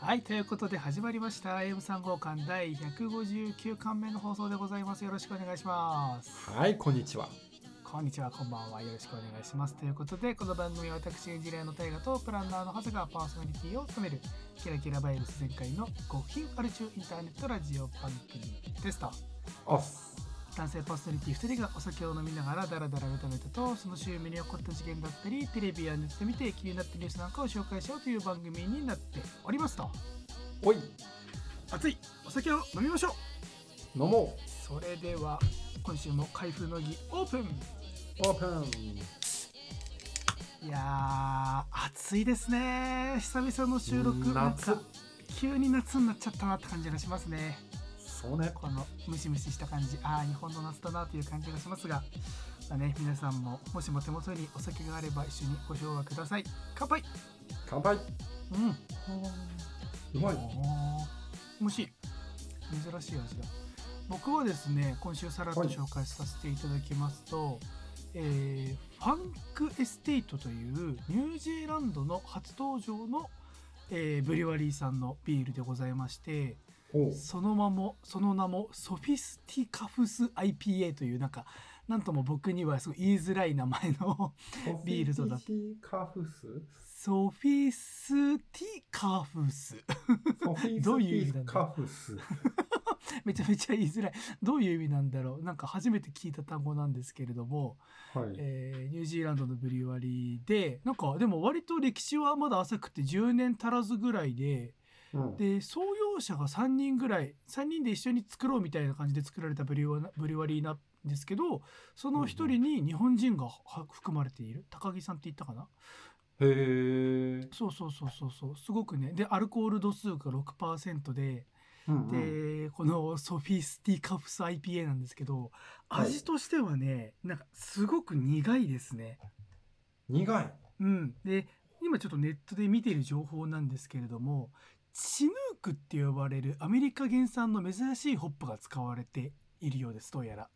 はい、ということで始まりました。AM3 号館第159巻目の放送でございます。よろしくお願いします。はい、こんにちは。こんにちは、こんばんは。よろしくお願いします。ということで、この番組は私、エンジニアの大河とプランナーの長谷川パーソナリティを務める、キラキラバイブス全開の極貧アルチューインターネットラジオ番組ですと。男性パーソナリティ2人がお酒を飲みながらダラダラベタベタとその週目に起こった事件だったりテレビやネットで見て気になったニュースなんかを紹介しようという番組になっておりますと。おい、熱い。お酒を飲みましょう。飲もそれでは今週も開封の儀オープン。う。オープン。いやー暑いですね。久々の収録。うんなん夏か急に夏になっちゃったなって感じがしますねそうね。このムシムシした感じ。ああ日本の夏だなという感じがしますが、まあね、皆さんももしも手元にお酒があれば一緒にご唱和ください。乾杯。乾杯。うん。うまい。おいしい。珍しい味だ。僕はですね今週さらっと紹介させていただきますと、えーファンクエステイトというニュージーランドの初登場の、えーブリュワリーさんのビールでございましてその名もその名もソフィスティカフス IPA というなんかなんとも僕にはすごい言いづらい名前の ビールとだソフィスティカフス？ソフィスティカフス。どういう意味なんだカフス。めちゃめちゃ言いづらい。どういう意味なんだろう。なんか初めて聞いた単語なんですけれども、はい。えーニュージーランドのブリュワリーでなんかでも割と歴史はまだ浅くて10年足らずぐらいでうん。で創業者が3人ぐらい3人で一緒に作ろうみたいな感じで作られたブリュワブリュワリーなんですけどその一人に日本人がは含まれている。高木さんって言ったかな？へえ。そうそうそうそうそう。すごくね。でアルコール度数が6%でうんうん。でこのソフィスティカフス IPA なんですけどはい。味としてはねなんかすごく苦いですね。苦い。うん、で今ちょっとネットで見ている情報なんですけれどもチヌークって呼ばれるアメリカ原産の珍しいホップが使われているようですどうやら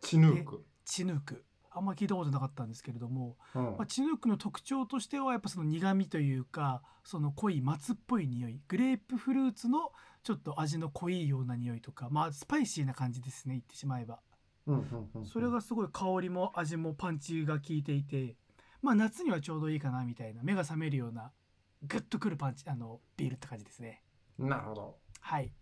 チヌーク。チヌークあんま聞いたことなかったんですけれども、うんまあ、チヌークの特徴としてはやっぱその苦味というかその濃い松っぽい匂いグレープフルーツのちょっと味の濃いような匂いとかまあスパイシーな感じですね言ってしまえばうんうんうん。それがすごい香りも味もパンチが効いていてまあ夏にはちょうどいいかなみたいな目が覚めるようなグッとくるパンチあのビールって感じですねなるほど。はい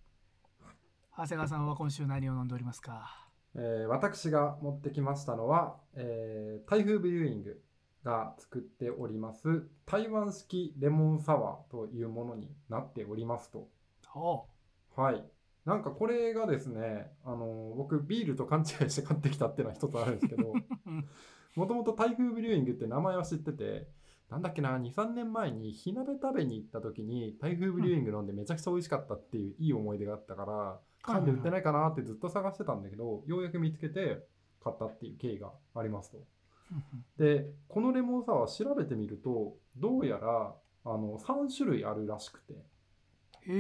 長谷川さんは今週何を飲んでおりますか？えー私が持ってきましたのは、えー台風ブリューイングが作っております台湾式レモンサワーというものになっておりますと。はい。なんかこれがですね、あの僕ビールと勘違いして買ってきたっていうのは一つあるんですけど、もともと台風ブリューイングって名前は知ってて、なんだっけな、2、3年前に火鍋食べに行った時に台風ブリューイング飲んでめちゃくちゃ美味しかったっていういい思い出があったから、缶で売ってないかなってずっと探してたんだけど、ようやく見つけて買ったっていう経緯がありますと。で、このレモンサワー調べてみると、どうやらあの3種類あるらしくて、へえ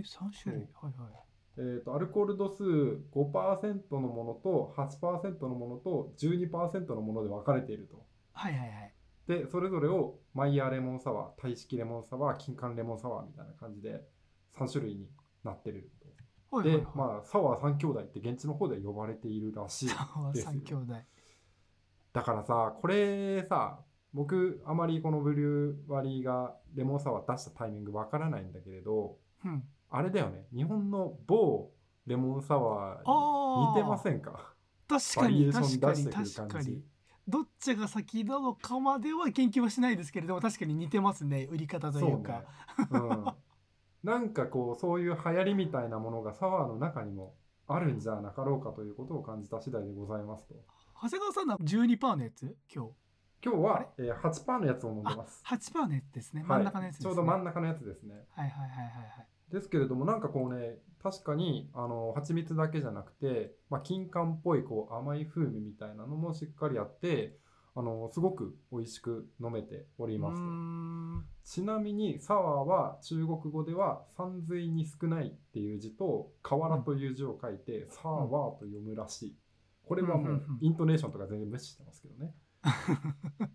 3種類。はいはい。えー、とアルコール度数5%のものと8%のものと12%のもので分かれていると。はいはいはいで、それぞれをマイヤーレモンサワー、タイ式レモンサワー、金柑レモンサワーみたいな感じで3種類になってる。と。はいはいはい。で、まあ、サワー3兄弟って現地の方で呼ばれているらしい。あですよ。三兄弟。だからさ、これさ、僕、あまりこのブリュワリーがレモンサワー出したタイミングわからないんだけれど、うん。あれだよね、日本の某レモンサワーに似てませんか？確かに確かに確かにどっちが先なのかまでは研究はしないですけれども確かに似てますね売り方というかそうね。うん。なんかこう、そういう流行りみたいなものがサワーの中にもあるんじゃなかろうかということを感じた次第でございますと。長谷川さんの12%のやつ？今日今日あは、えー、8%のやつを飲んでます。8%のやつですねはい真ん中のやつです、ねちょうど真ん中のやつですね。はいはいはいはいはいですけれども、なんかこうね、確かに、あの、蜂蜜だけじゃなくて、まあ、金柑っぽい、こう、甘い風味みたいなのもしっかりあって、あの、すごく美味しく飲めておりますちなみに、サワーは中国語では、山水に少ないっていう字と、河原という字を書いて、サーワーと読むらしい。これはもうイントネーションとか全然無視してますけどね。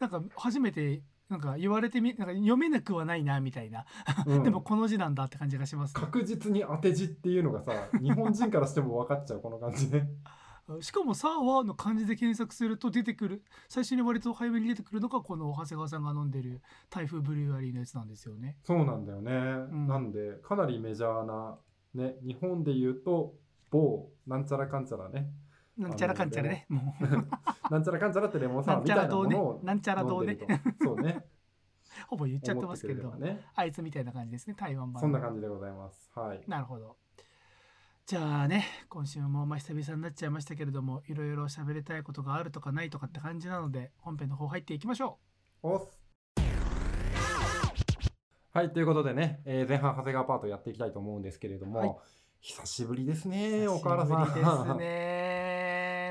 なんか初めてなんか言われてみなんか読めなくはないなみたいな、うん。でもこの字なんだって感じがします、確実に当て字っていうのがさ 日本人からしても分かっちゃうこの感じねしかも「さあは」の漢字で検索すると出てくる。最初に割と早めに出てくるのがこの長谷川さんが飲んでる台風ブリュワリーのやつなんですよね。そうなんだよね、ん。なんでかなりメジャーなね日本で言うと某なんちゃらかんちゃらねなんちゃらかんちゃらね。もう。なんちゃらかんちゃらってレモンサワーみたいなものをなんちゃら堂ね。そうね。ほぼ言っちゃってますけれどね。あいつみたいな感じですね台湾版そんな感じでございます。はい。なるほど。じゃあね今週もまあ久々になっちゃいましたけれどもいろいろ喋りたいことがあるとかないとかって感じなので本編の方入っていきましょおっす。はいということでね、えー前半長谷川パートやっていきたいと思うんですけれども、はい。久しぶりですうね岡原さん久しぶりですね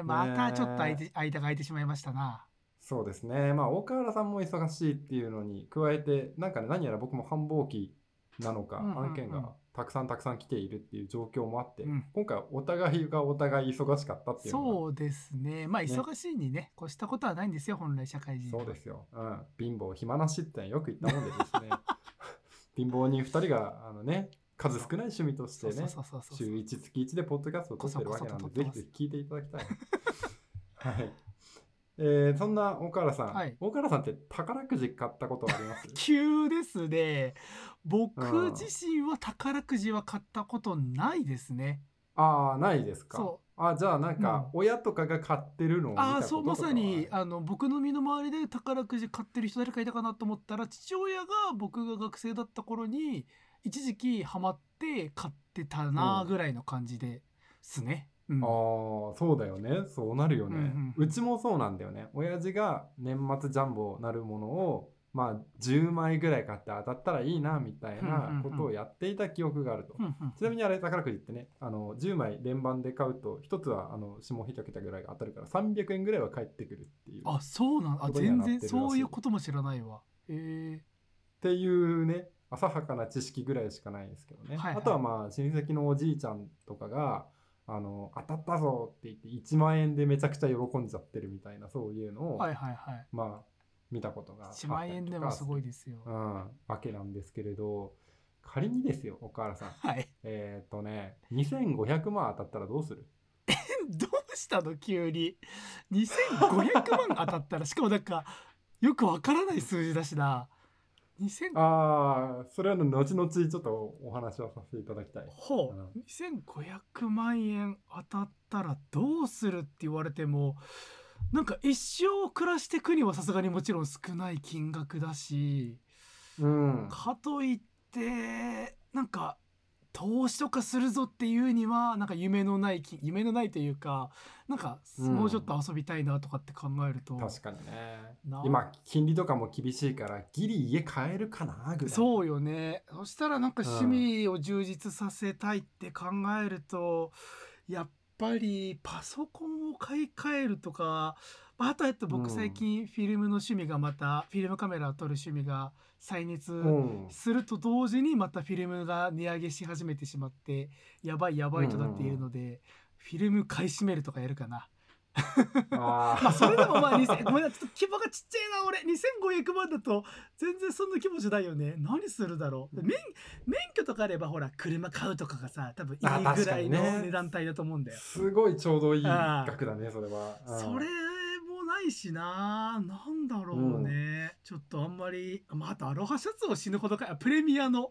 またちょっと間いて間が空いてしまいましたな。そうですね。まあ岡原さんも忙しいっていうのに加えてなんかね何やら僕も繁忙期なのか、案件がたくさんたくさん来ているっていう状況もあって、うん。今回お互いがお互い忙しかったっていうそうですね。まあね。忙しいにね越したことはないんですよ本来社会人そうですよ、うん、貧乏暇なしってよく言ったもんでですね。貧乏人2人があのね数少ない趣味としてね週1月1でポッドキャストを撮ってるわけなんでぜひぜひ聞いていただきたい。はい。えー、そんな岡原さん、はい。岡原さんって宝くじ買ったことあります？急ですね。僕うん。自身は宝くじは買ったことないですね。ああないですか？そあじゃあなんか親とかが買ってるのを見たあそうまさにあの僕の身の回りで宝くじ買ってる人誰かいたかなと思ったら父親が僕が学生だった頃に一時期ハマって買ってたなぐらいの感じですね。うん。ああそうだよね。そうなるよね、うんうんうちもそうなんだよね。親父が年末ジャンボなるものをまあ10枚ぐらい買って当たったらいいなみたいなことをやっていた記憶があると、うんうんちなみにあれ宝くじってねあの10枚連番で買うと1つはあの下1桁ぐらいが当たるから300円ぐらいは返ってくるっていう。っあそうなんあ全然そういうことも知らないわ。へえていうね浅はかな知識ぐらいしかないですけどね、はいはい。あとはまあ親戚のおじいちゃんとかがあの当たったぞって言って1万円でめちゃくちゃ喜んじゃってるみたいなそういうのを、はいはいはい。まあ見たことがあったり1とか。万円でもすごいですよ。うん、わけなんですけれど仮にですよ岡原さん。はい。えーっとね2500万当たったらどうする？どうしたの？急に。2500万当たったらしかもなんかよくわからない数字だしな2000ああそれは後々ちょっとお話をさせていただきたい。ほうん。う2500万円当たったらどうするって言われてもなんか一生暮らしていくにはさすがにもちろん少ない金額だしうん。かといってなんか投資とかするぞっていうにはなんか夢のない金夢のないというかなんかうん。もうちょっと遊びたいなとかって考えると、確かにね。な今金利とかも厳しいからギリ家買えるかなぐらい。そうよね。そしたらなんか趣味を充実させたいって考えると、やっぱりパソコンを買い替えるとかあとはえっとうん。僕最近フィルムの趣味がまた、フィルムカメラを撮る趣味が再熱うん。すると同時にまたフィルムが値上げし始めてしまってやばいやばいとなっているので、フィルム買い占めるとかやるかな。あ まあそれでもまあ2000ごめんなちょっと規模がちっちゃいな俺。2500万だと全然そんな規模じゃないよね。何するだろう。免免許とかあればほら車買うとかがさ多分いいあぐらいの値段帯だと思うんだよ、すごいちょうどいい額だねそれは。うん。それもないしな。なんだろうね、ちょっとあんまり、まあ、あとアロハシャツを死ぬほどかプレミアの。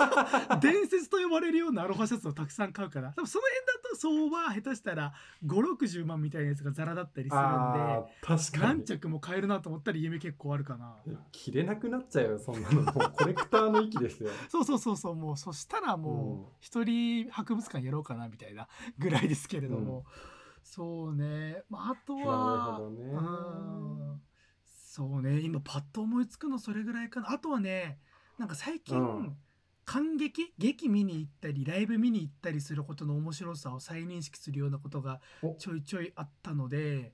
伝説と呼ばれるようなアロハシャツをたくさん買うから。多分その辺だと相場下手したら560万みたいなやつがザラだったりするんで確かに。何着も買えるなと思ったら夢結構あるかな。着れなくなっちゃうよそんなの。もうコレクターの域ですよ。そうそうそうそうもうそしたらもうん。う一人博物館やろうかなみたいなぐらいですけれども、そうね、まあ、あとなはそうね。今パッと思いつくのそれぐらいかな。あとはねなんか最近、うん。感激？劇見に行ったりライブ見に行ったりすることの面白さを再認識するようなことがお。ちょいちょいあったので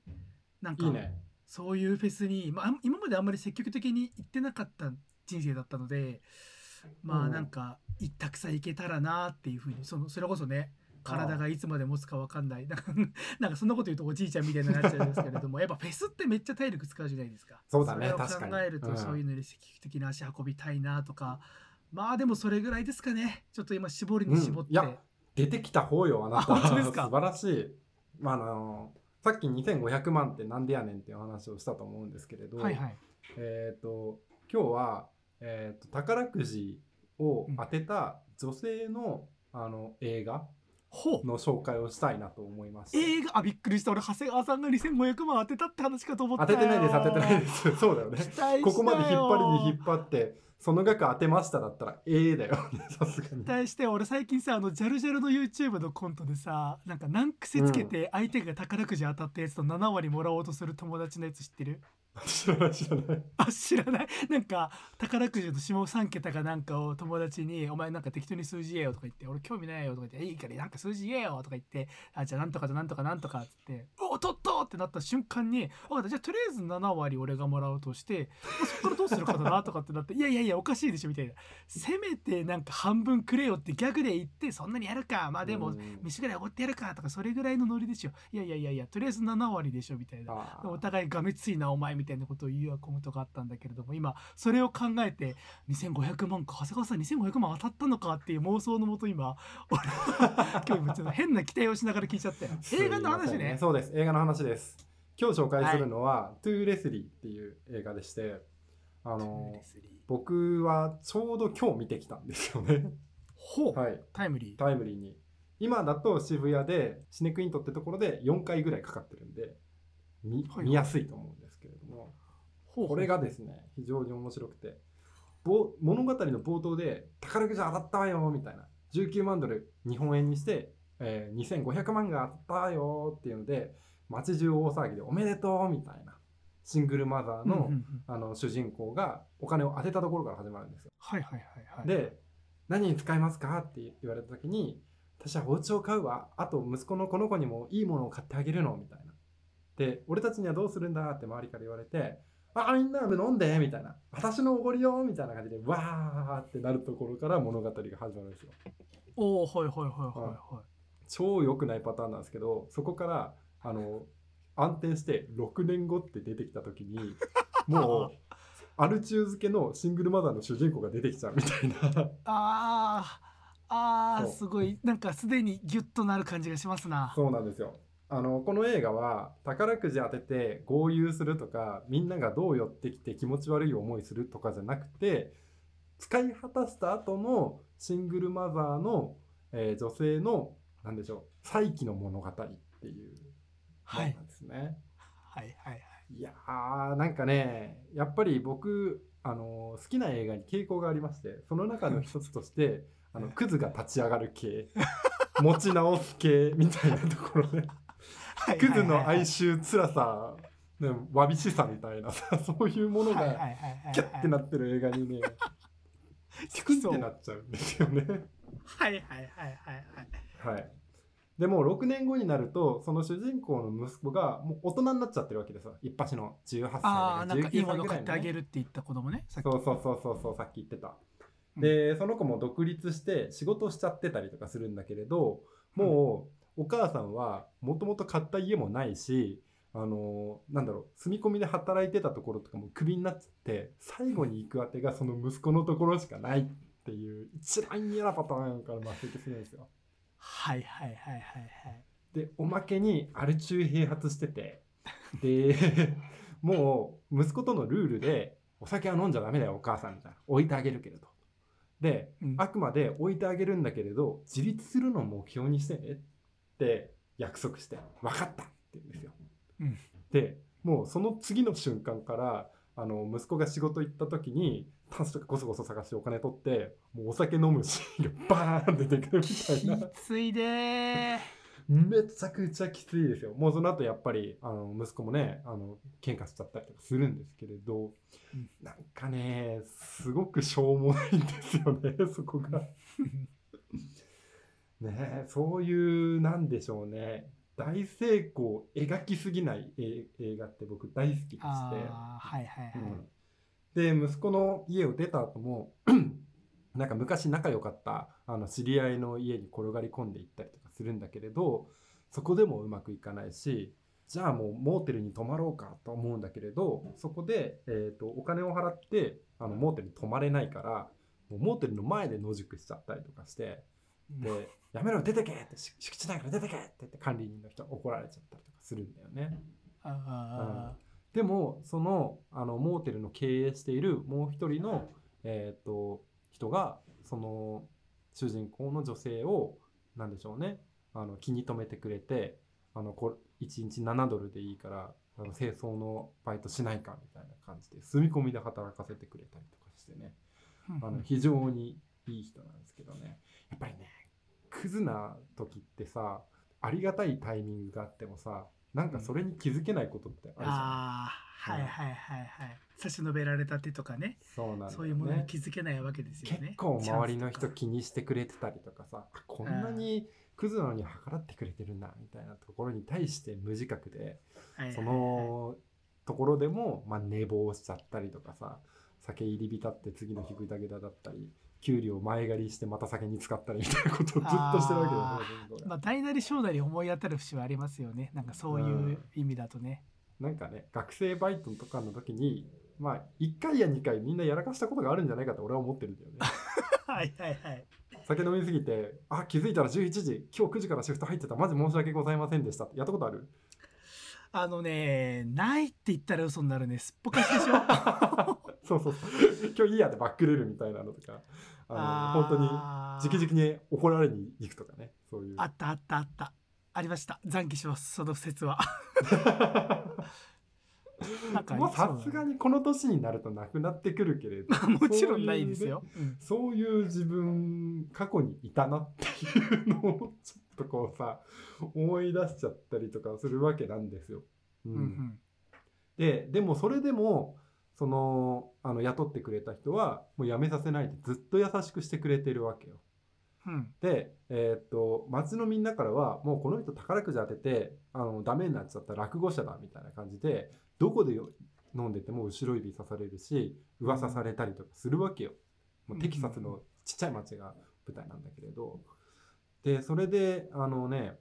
なんかね。そういうフェスに、まあ今まであんまり積極的に行ってなかった人生だったのでまあうん。なんか一択さ行けたらなっていうふうにそのそれこそね体がいつまで持つか分かんない。なんか なんかそんなこと言うとおじいちゃんみたいになっちゃうんですけれどもやっぱフェスってめっちゃ体力使うじゃないですか。そうだねれを確かに。考えると、うん。そういうのに積極的な足運びたいなとか。まあでもそれぐらいですかね。ちょっと今絞りに絞って、うんいや出てきた方よあなた。あ本当ですか？素晴らしい、まあ、あのさっき2500万ってなんでやねんっていう話をしたと思うんですけれど、はいはい。えっ、と今日は、えー、と宝くじを当てた女性の,、あの映画の紹介をしたいなと思いまして映画？あびっくりした。俺長谷川さんが2500万当てたって話かと思った当ててないです当ててないです。そうだよね。ここまで引っ張りに引っ張ってその額当てましただったらええだよね。さすがに。期待して俺最近さあのジャルジャルの YouTube のコントでさなんか難癖つけて相手が宝くじ当たったやつと7割もらおうとする友達のやつ知ってる？知らない知らないあ知らないなんか宝くじの下3桁かなんかを友達に「お前なんか適当に数字言えよ」とか言って「俺興味ないよ」とか言って「いいからなんか数字言えよ」とか言って「あじゃあなんとかとなんとかなんとか」っつって「お取った!」ってなった瞬間に「分かったじゃあとりあえず7割俺がもらうとしてそこからどうするかだな」とかってなって「いやいやいやおかしいでしょ」みたいな「せめてなんか半分くれよ」ってギャグで言って「そんなにやるかまあでも飯ぐらいおごってやるか」とかそれぐらいのノリでしょ「いやいやいやいやとりあえず7割でしょ」みたいな。お互いがめついなお前みたいなことを言うコメントがあったんだけれども今それを考えて2500万か長谷川さん2500万当たったのかっていう妄想のもと今俺は 今日今ちょっと変な期待をしながら聞いちゃったよ 映画の話ね。そうです。映画の話です。今日紹介するのは「トゥーレスリー」っていう映画でしてあの僕はちょうど今日見てきたんですよね。ほう、はい。タイムリー。タイムリーに。今だと渋谷でシネクイントってところで4回ぐらいかかってるんで見,、やすいと思うんでこれがですね非常に面白くてぼ物語の冒頭で「宝くじ当たったわよ」みたいな。19万ドル日本円にして、えー2500万が当たったよっていうので街中大騒ぎで「おめでとう」みたいな。シングルマザーの,、あの主人公がお金を当てたところから始まるんですよ。はいはいはいはい。で何に使いますかって言われた時に私はお家を買うわ。あと息子のこの子にもいいものを買ってあげるのみたいな。で俺たちにはどうするんだって周りから言われてあみんな飲んでみたいな。私のおごりよみたいな感じでわーってなるところから物語が始まるんですよ。おおはいはいはいはいはい。超良くないパターンなんですけどそこからあの安定して6年後って出てきた時に もうアル中漬けのシングルマザーの主人公が出てきちゃうみたいな。あーあーすごい。なんかすでにギュッとなる感じがしますな。そうなんですよ。あのこの映画は宝くじ当てて豪遊するとかみんながどう寄ってきて気持ち悪い思いするとかじゃなくて使い果たした後のシングルマザーの、えー女性の何でしょう再起の物語っていうものはいなんですね。はいはいはいい、やーなんかねやっぱり僕あの好きな映画に傾向がありましてその中の一つとして あのクズが立ち上がる系持ち直す系みたいなところで。はいクズの哀はい愁辛さ、ね、わびしさみたいなさ そういうものがキャッてなってる映画にね チクンってなっちゃうんですよね。はいはいはいはいはい。はい、でも6年後になるとその主人公の息子がもう大人になっちゃってるわけですよ。一発の18歳ああなんかいいもの19歳ぐら買ってあげるるって言った子供ね。さっき。そうそうそうそうそうさっき言ってた。うん。でその子も独立して仕事しちゃってたりとかするんだけれどもうお母さんはもともと買った家もないしあのなんだろう住み込みで働いてたところとかもクビになっちゃって最後に行くあてがその息子のところしかないっていう一番嫌なパターンから末席するんですよ。はいはいはいはいはいでおまけにアル中併発しててでもう息子とのルールでお酒は飲んじゃダメだよお母さんみたいな。置いてあげるけれど。でうん。あくまで置いてあげるんだけれど自立するのを目標にしてねって約束して分かったって言うんですよ。うんでもうその次の瞬間からあの息子が仕事行った時にタンスとかごそごそ探してお金取ってもうお酒飲むシーンが バーン出てくるみたいなきついでーめちゃくちゃきついですよ。もうその後やっぱりあの息子もねあの喧嘩しちゃったりとかするんですけれど、うんなんかねすごくしょうもないんですよねそこが。ねそういうなんでしょうね。大成功を描きすぎないえ映画って僕大好きでして。はいはいはい、うん。で息子の家を出た後も なんか昔仲良かったあの知り合いの家に転がり込んでいったりとかするんだけれどそこでもうまくいかないしじゃあもうモーテルに泊まろうかと思うんだけれどそこで、えー、とお金を払ってあのモーテルに泊まれないからもうモーテルの前で野宿しちゃったりとかしてで「やめろ出てけ!」ってし敷地内から出てけって言って管理人の人が怒られちゃったりとかするんだよね。あでもそのあのモーテルの経営しているもう一人の、えー、と人がその主人公の女性を何でしょうねあの気に留めてくれてあのこ1日7ドルでいいからあの清掃のバイトしないかみたいな感じで住み込みで働かせてくれたりとかしてねーあの非常にいい人なんですけどねやっぱりねクズな時ってさありがたいタイミングがあってもさなんかそれに気づけないことってあるじゃん。ああはいはいはいはい。差し伸べられた手とかね。そうなんね。そういうものに気づけないわけですよね。結構周りの人気にしてくれてたりとかさあこんなにクズなのに計らってくれてるんだみたいなところに対して無自覚ではいはいはい。そのところでも、まあ、寝坊しちゃったりとかさ酒入り浸って次の日ぐだぐだだったり給料前借りしてまた酒に使ったりみたいなことをずっとしてるわけあだよね主人公がまあ大なり小なり思い当たる節はありますよね。なんかそういう意味だとね、なんかね学生バイトとかの時にまあ1回や2回みんなやらかしたことがあるんじゃないかと俺は思ってるんだよね。はいはいはい。酒飲みすぎて、あ、気づいたら11時、今日9時からシフト入ってた、マジ申し訳ございませんでしたやったことある？あのねないって言ったら嘘になるね。すっぽかしでしょ そうそうそう。今日いいやってバックれるみたいなのとか、あの本当にあー。直々に怒られに行くとかね、そういう。あったあったあった。ありました。残機します。その説は。もうさすがにこの年になるとなくなってくるけれど もちろんないですよ、うん。そういう自分過去にいたなっていうのをちょっとこうさ思い出しちゃったりとかするわけなんですよ。うん。うんうん。ででもそれでもそのあの雇ってくれた人はもう辞めさせないでずっと優しくしてくれてるわけよ。うんで、えーっと町のみんなからはもうこの人宝くじ当ててあのダメになっちゃった落語者だみたいな感じでどこでよ飲んでても後ろ指さされるし噂されたりとかするわけよ。もうテキサスのちっちゃい町が舞台なんだけれどでそれであのね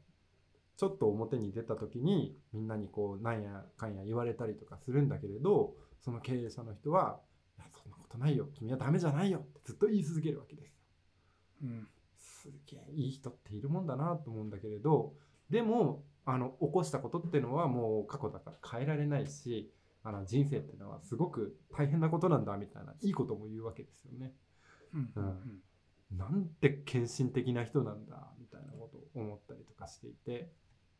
ちょっと表に出た時にみんなにこうなんやかんや言われたりとかするんだけれどその経営者の人は「いやそんなことないよ。君はダメじゃないよ」ってずっと言い続けるわけです。よ。うん。すげえいい人っているもんだなと思うんだけれどでもあの起こしたことっていうのはもう過去だから変えられないしあの人生っていうのはすごく大変なことなんだみたいないいことも言うわけですよね。うんうんうん。なんて献身的な人なんだみたいなことを思ったりとかしていて。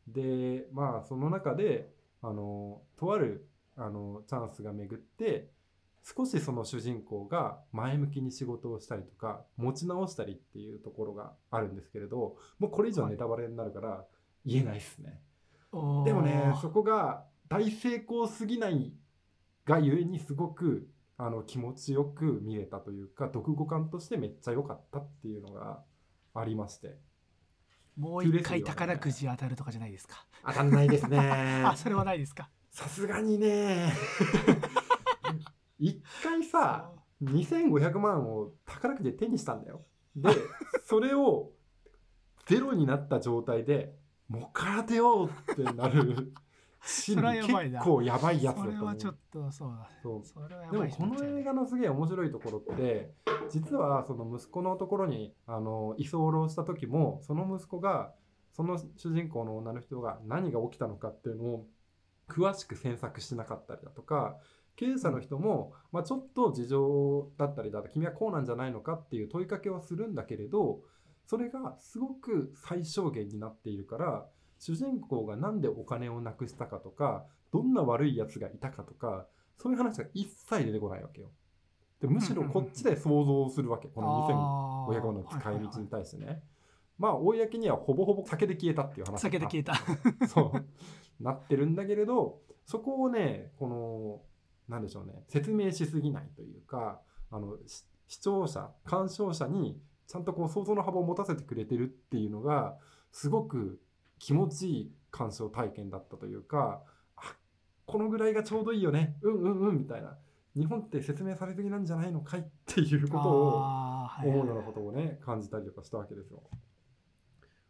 でまあその中であのとあるあのチャンスが巡って少しその主人公が前向きに仕事をしたりとか持ち直したりっていうところがあるんですけれどもうこれ以上ネタバレになるから言えないですね。おーでもねそこが大成功すぎないがゆえにすごくあの気持ちよく見れたというか読後感としてめっちゃ良かったっていうのがありましてもう一回宝くじ当たるとかじゃないですか。当たんないですね あ、それはないですか。さすがにね。一回さ2500万を宝くじで手にしたんだよ。でそれをゼロになった状態でもう一回当てようってなる心理やばいな。結構やばいやつだそと思う。れはちょっとそうだ。でもこの映画のすげえ面白いところって実はその息子のところにあの居候した時もその息子がその主人公の女の人が何が起きたのかっていうのを詳しく詮索してなかったりだとか経営者の人も、まあ、ちょっと事情だったりだと君はこうなんじゃないのかっていう問いかけはするんだけれどそれがすごく最小限になっているから主人公がなんでお金をなくしたかとかどんな悪いやつがいたかとかそういう話が一切出てこないわけよ。でむしろこっちで想像するわけこの2500万の使い道に対してね。まあ公にはほぼほぼ酒で消えたっていう話酒で消えた。そう。なってるんだけれどそこをねこのなんでしょうね説明しすぎないというかあのし視聴者鑑賞者にちゃんとこう想像の幅を持たせてくれてるっていうのがすごく気持ちいい鑑賞体験だったというかあこのぐらいがちょうどいいよね。うんうんうんみたいな。日本って説明されすぎなんじゃないのかいっていうことを思うようなことをね感じたりとかしたわけですよ。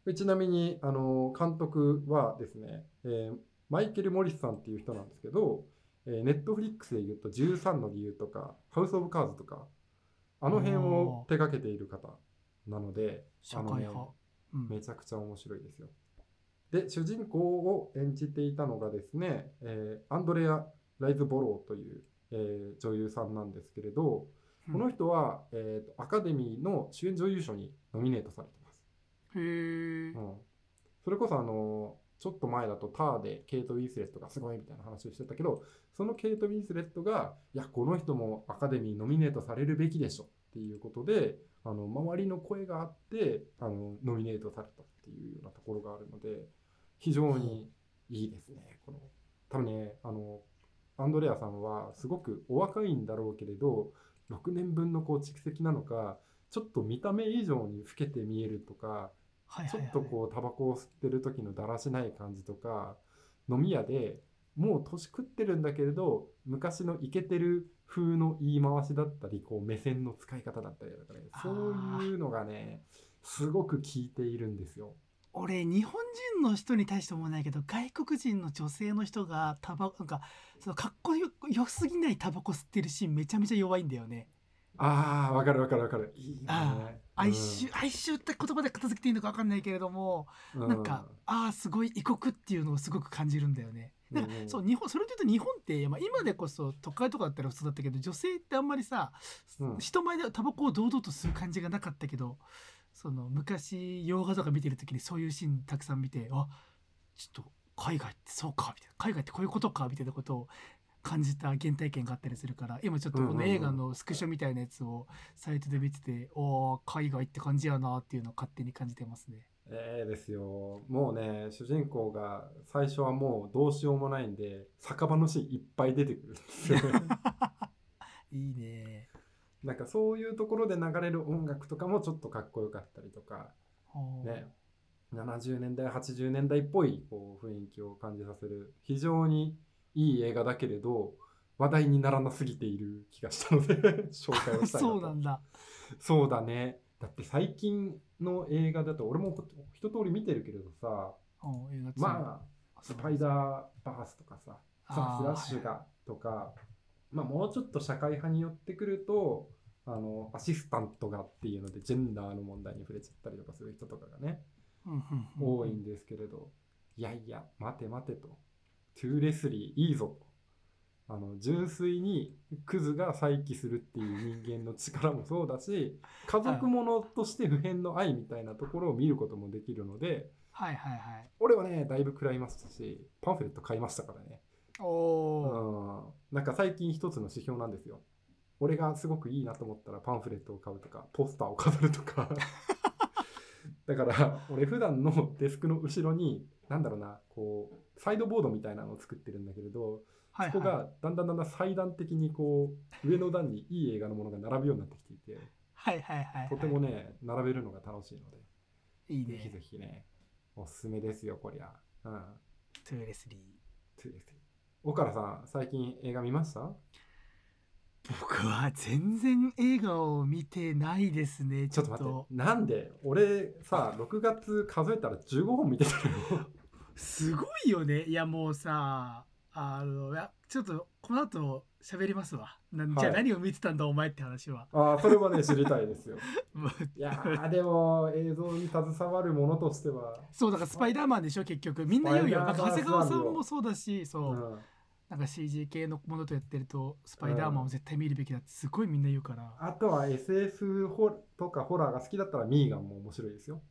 でちなみにあの監督はですね、えーマイケル・モリスさんっていう人なんですけど、えー、ネットフリックスで言うと13の理由とかハウス・オブ・カーズとかあの辺を手掛けている方なのでねうんめちゃくちゃ面白いですよ。で主人公を演じていたのがですね、えーアンドレア・ライズボローという、えー女優さんなんですけれど、うんこの人は、えーとアカデミーの主演女優賞にノミネートされてます。へえうん、それこそあのちょっと前だとターでケイト・ウィンスレットがすごいみたいな話をしてたけどそのケイト・ウィンスレットがいやこの人もアカデミーノミネートされるべきでしょっていうことであの周りの声があってあのノミネートされたっていうようなところがあるので非常にいいですね。この多分ねあのアンドレアさんはすごくお若いんだろうけれど6年分のこう蓄積なのかちょっと見た目以上に老けて見えるとかちょっとこうタバコを吸ってる時のだらしない感じとか飲み屋でもう年食ってるんだけれど昔のイケてる風の言い回しだったりこう目線の使い方だったりだからねそういうのがねすごく効いているんですよ。俺日本人の人に対して思わないけど外国人の女性の人がタバなんかそのかっこよ良すぎないタバコ吸ってるシーンめちゃめちゃ弱いんだよね。あーわかるわかるわかる。いいね。あ哀愁哀愁って言葉で片付けていいのか分かんないけれども、うんなんかああすごい異国っていうのをすごく感じるんだよね。なんかうんうんそう日本それで言うと日本って、まあ、今でこそ都会とかだったら普通だったけど女性ってあんまりさ、うん人前でタバコを堂々と吸う感じがなかったけどその昔洋画とか見てる時にそういうシーンたくさん見てあちょっと海外ってそうかみたいな海外ってこういうことかみたいなことを感じた原体験があったりするから今ちょっとこうんうんうんの映画のスクショみたいなやつをサイトで見てて、おー海外って感じやなっていうのを勝手に感じてますね。ええですよ。もうね、主人公が最初はもうどうしようもないんで、酒場のシーンいっぱい出てくるんですよね。いいね。なんかそういうところで流れる音楽とかもちょっとかっこよかったりとか、ね、70年代、80年代っぽいこう雰囲気を感じさせる、非常にいい映画だけれど、話題にならなすぎている気がしたので 紹介をしたい。そうなんだ。そうだね。だって最近の映画だと、俺も一通り見てるけれどさ、まあ、スパイダーバースとかさ、ザ・あーフラッシュがとか、まあ、もうちょっと社会派に寄ってくると、あの、アシスタントがっていうので、ジェンダーの問題に触れちゃったりとかする人とかがね、多いんですけれど、いやいや、待て待てと、トゥーレスリーいいぞ。と。あの純粋にクズが再起するっていう人間の力もそうだし家族ものとして普遍の愛みたいなところを見ることもできるのではいはいはい。俺はねだいぶ食らいましたしパンフレット買いましたからね。おお、うん。なんか最近一つの指標なんですよ。俺がすごくいいなと思ったらパンフレットを買うとかポスターを飾るとか。だから俺普段のデスクの後ろになんだろうなこうサイドボードみたいなのを作ってるんだけれどはいそこはい。がだんだんだんだん祭壇的にこう上の段にいい映画のものが並ぶようになってきていてはいはいはいはい。とてもね並べるのが楽しいのでいいぜひぜね。ひねおすすめですよこりゃうんトゥーレスリー。そうです岡田さん最近映画見ました？僕は全然映画を見てないですね。ちょっと待ってなんで？俺さ6月数えたら15本見てたのよすごいよね。いやもうさ、あの、いやちょっとこの後喋りますわ。なんじゃあはい何を見てたんだお前って話は。ああそれはね知りたいですよ。いやーでも映像に携わるものとしては、そうだからスパイダーマンでしょ結局。みんな言うよ。なんか長谷川さんもそうだしう。そう、ん、なんか CG 系のものとやってるとスパイダーマンを絶対見るべきだってすごいみんな言うから、あとは SF ホとかホラーが好きだったらミーガンも面白いですよ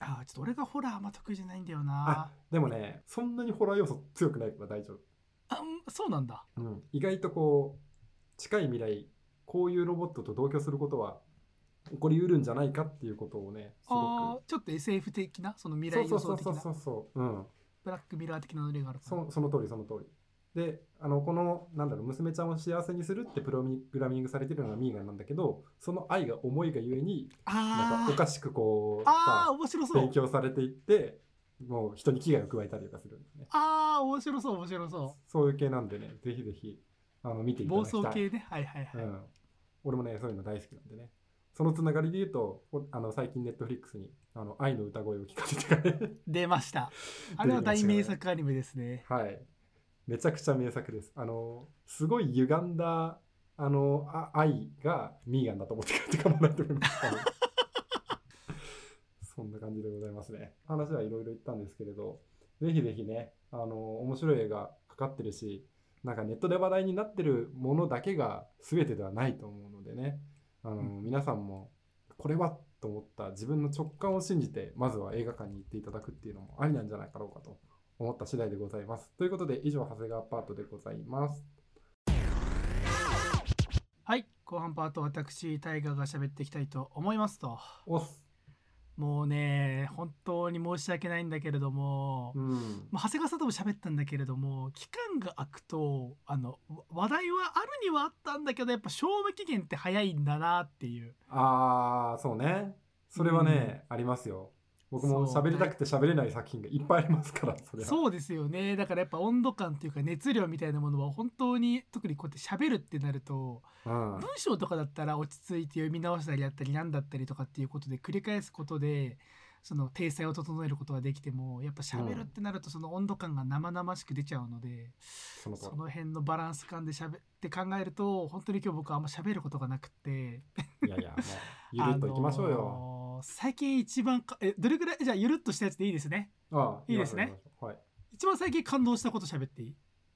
ああちょっと俺がホラーあんま得意じゃないんだよあなでもねそんなにホラー要素強くないから大丈夫。あうんそうなんだ。うん、意外とこう近い未来こういうロボットと同居することは起こりうるんじゃないかっていうことをねすあごあちょっと SF 的な？その未く来そうそうそう予想的なそうそう、うん、ブラックミラー的なノリがあるその通りその通りであのこのなんだろう娘ちゃんを幸せにするってプログラミングされてるのがミーガンなんだけどその愛が重いがゆえになんかおかしくこうあ面白そう。勉強されていってもう人に危害を加えたりとかするんですね。ああ面白そう面白そそういう系なんでねぜひぜひああの見ていた暴だきたい。走系ね。はいはいはい、うん、俺もねそういうの大好きなんでね。そのつながりで言うとおあの最近ネットフリックスにあの愛の歌声を聞かせてくれ出ました。あれは大名作アニメですね。はいめちゃくちゃ名作です。あのすごい歪んだあのあ愛がミーガンだと思ってくれて構わないと思います。そんな感じでございますね。話はいろいろ言ったんですけれどぜひぜひねあの面白い映画かかってるしなんかネットで話題になってるものだけが全てではないと思うのでね。あの、うん。皆さんもこれはと思った自分の直感を信じてまずは映画館に行っていただくっていうのもありなんじゃないかろうかと思った次第でございます。ということで以上長谷川パートでございます。はい後半パート私大河が喋っていきたいと思いますと。もうね本当に申し訳ないんだけれども、うん。まあ、長谷川さんとも喋ったんだけれども期間が空くとあのわ話題はあるにはあったんだけどやっぱ賞味期限って早いんだなっていうあー、そうね。それはね、ありますよ。僕も喋りたくて喋れない作品がいっぱいありますから、それは。そうですよねだからやっぱ温度感っていうか熱量みたいなものは本当に特にこうやって喋るってなるとうん。文章とかだったら落ち着いて読み直したりだったり何だったりとかっていうことで繰り返すことでその体裁を整えることができてもやっぱ喋るってなるとその温度感が生々しく出ちゃうので、その通その辺のバランス感で喋って考えると本当に今日僕はあんま喋ることがなくってり。いやいや、もう、ゆるっといきましょうよ。あのー最近一番かえどれぐらいじゃあゆるっとしたやつでいいですね。ああいいですね。はい。一番最近感動したこと喋っていい？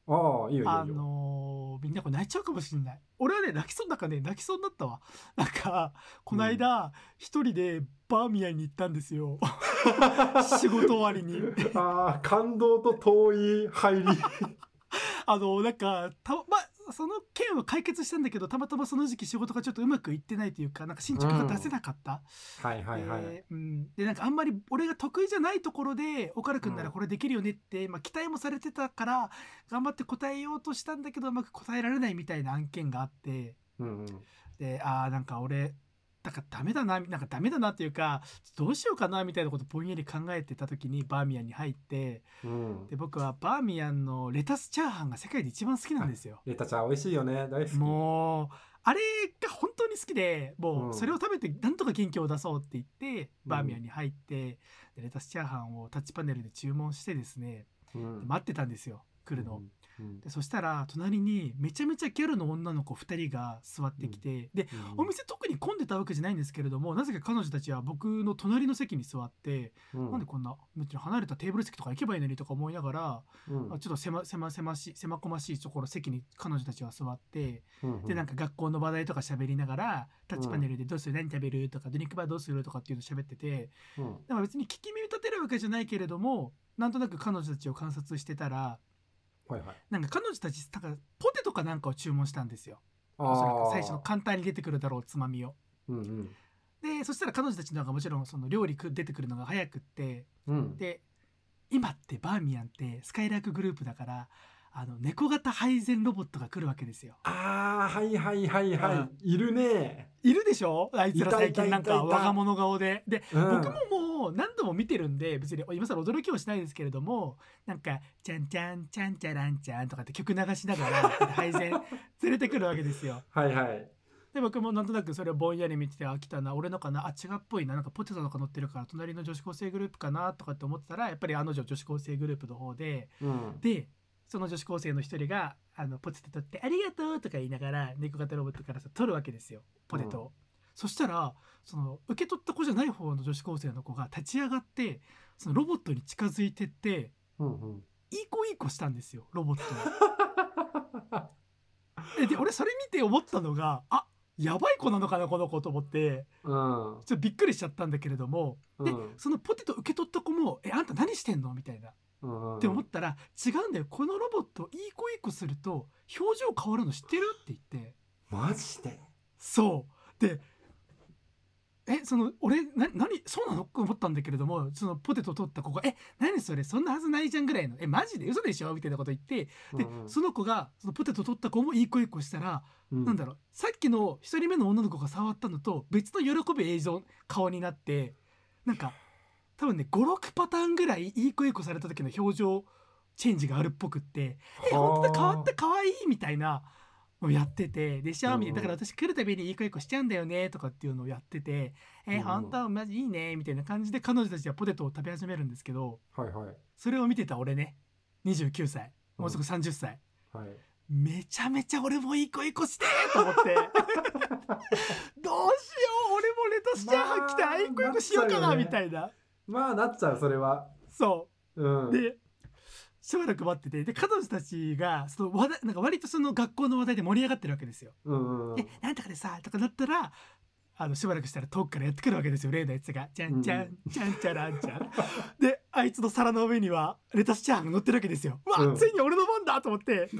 ああ、いいよいいよあ。のーみんなこれ泣いちゃうかもしれない。俺はね泣きそうなんかね。泣きそうになったわ。なんかこの間一人でバーミヤンに行ったんですよ。仕事終わりに。ああ、感動と遠い入り。あのなんかたまあその件は解決したんだけどたまたまその時期仕事がちょっとうまくいってないというかなんか進捗が出せなかった、はいはいはい。でうん、でなんかあんまり俺が得意じゃないところで岡田君ならこれできるよねって、まあ、期待もされてたから頑張って答えようとしたんだけどうまく答えられないみたいな案件があって。うんうん。でああなんか俺だからダメだななんかダメだなっていうかどうしようかなみたいなことぼんやり考えてた時にバーミヤンに入ってうんで僕はバーミヤンのレタスチャーハンが世界で一番好きなんですよ。レタちゃん美味しいよね。大好き。もうあれが本当に好きでもうんうそれを食べてなんとか元気を出そうって言って、バーミヤンに入ってでレタスチャーハンをタッチパネルで注文してですねうんで待ってたんですよ来るの。でそしたら隣にめちゃめちゃギャルの女の子2人が座ってきて、でお店特に混んでたわけじゃないんですけれどもなぜか彼女たちは僕の隣の席に座って、うん。なんでこんな別に離れたテーブル席とか行けばいいのにとか思いながら、うん。あちょっと狭狭狭し狭こましいところ席に彼女たちは座って、うんでなんか学校の話題とか喋りながらタッチパネルで「どうする何食べる?」とか「ドリンクバーどうする?」とかっていうの喋っててうん。でも別に聞き耳立てるわけじゃないけれどもなんとなく彼女たちを観察してたらはいはい。なんか彼女たちなんかポテトかなんかを注文したんですよ。あおそらくー最初の簡単に出てくるだろうつまみを。うんうんでそしたら彼女たちの方がもちろんその料理く出てくるのが早くってうん。で今ってバーミヤンってスカイラークグループだからあの猫型配膳ロボットが来るわけですよ。ああはいはいはいはい。いるね。いるでしょ？あいつら最近なんか我が物顔で。で、うん僕ももう何度も見てるんで別に今更驚きはしないですけれどもなんか「ちゃんちゃんちゃんちゃらんちゃん」とかって曲流しながら配膳連れてくるわけですよ。はいはい。で僕もなんとなくそれをぼんやり見ててあ来たな俺のかなあ違うっぽいななんかポテトとか乗ってるから隣の女子高生グループかなとかって思ってたらやっぱりあの女女子高生グループの方でうん。でその女子高生の一人があのポテト取って「ありがとう」とか言いながら猫型ロボットからさ取るわけですよポテトを。そしたらその受け取った子じゃない方の女子高生の子が立ち上がってそのロボットに近づいてってうんうん。いい子いい子したんですよロボットを。えで俺それ見て思ったのがあやばい子なのかなこの子と思ってうん。ちょっとびっくりしちゃったんだけれども、でうんそのポテト受け取った子も「えあんた何してんの?」みたいな。うんって思ったら違うんだよこのロボットいい子いい子すると表情変わるの知ってる？って言ってマジで？そうでえその俺な何そうなの？って思ったんだけれどもそのポテト取った子が「え何それそんなはずないじゃん」ぐらいの「えマジで？嘘でしょ?」みたいなこと言ってで、その子がそのポテト取った子もいい子いい子したら、うん。なんだろうさっきの一人目の女の子が触ったのと別の喜ぶ映像顔になってなんか多分ね56パターンぐらいいい子いい子された時の表情チェンジがあるっぽくって「え本当だ変わった可愛いみたいなをやっててでシャオミうんうん。でだから私来るたびにいい子いい子しちゃうんだよねとかっていうのをやってて「えうんうん。本当マジいいね」みたいな感じで彼女たちはポテトを食べ始めるんですけどはいはい。それを見てた俺ね29歳もうすぐ30歳、はい。めちゃめちゃ俺もいい子いい子してと思って。どうしよう俺もレタスチャーハン来たらいい子いい子しようかなみたいな。まあなっちゃうそれは。そう。うん。でしばらく待っててで彼女たちがその話題なんか割とその学校の話題で盛り上がってるわけですよ。うんうんえなんとかでさとかなったらあのしばらくしたら遠くからやってくるわけですよ例のやつが。じゃんじゃん、じゃんちゃらんちゃん。であいつの皿の上にはレタスチャーハンが乗ってるわけですよ。うわ、うんついに俺の番だと思ってで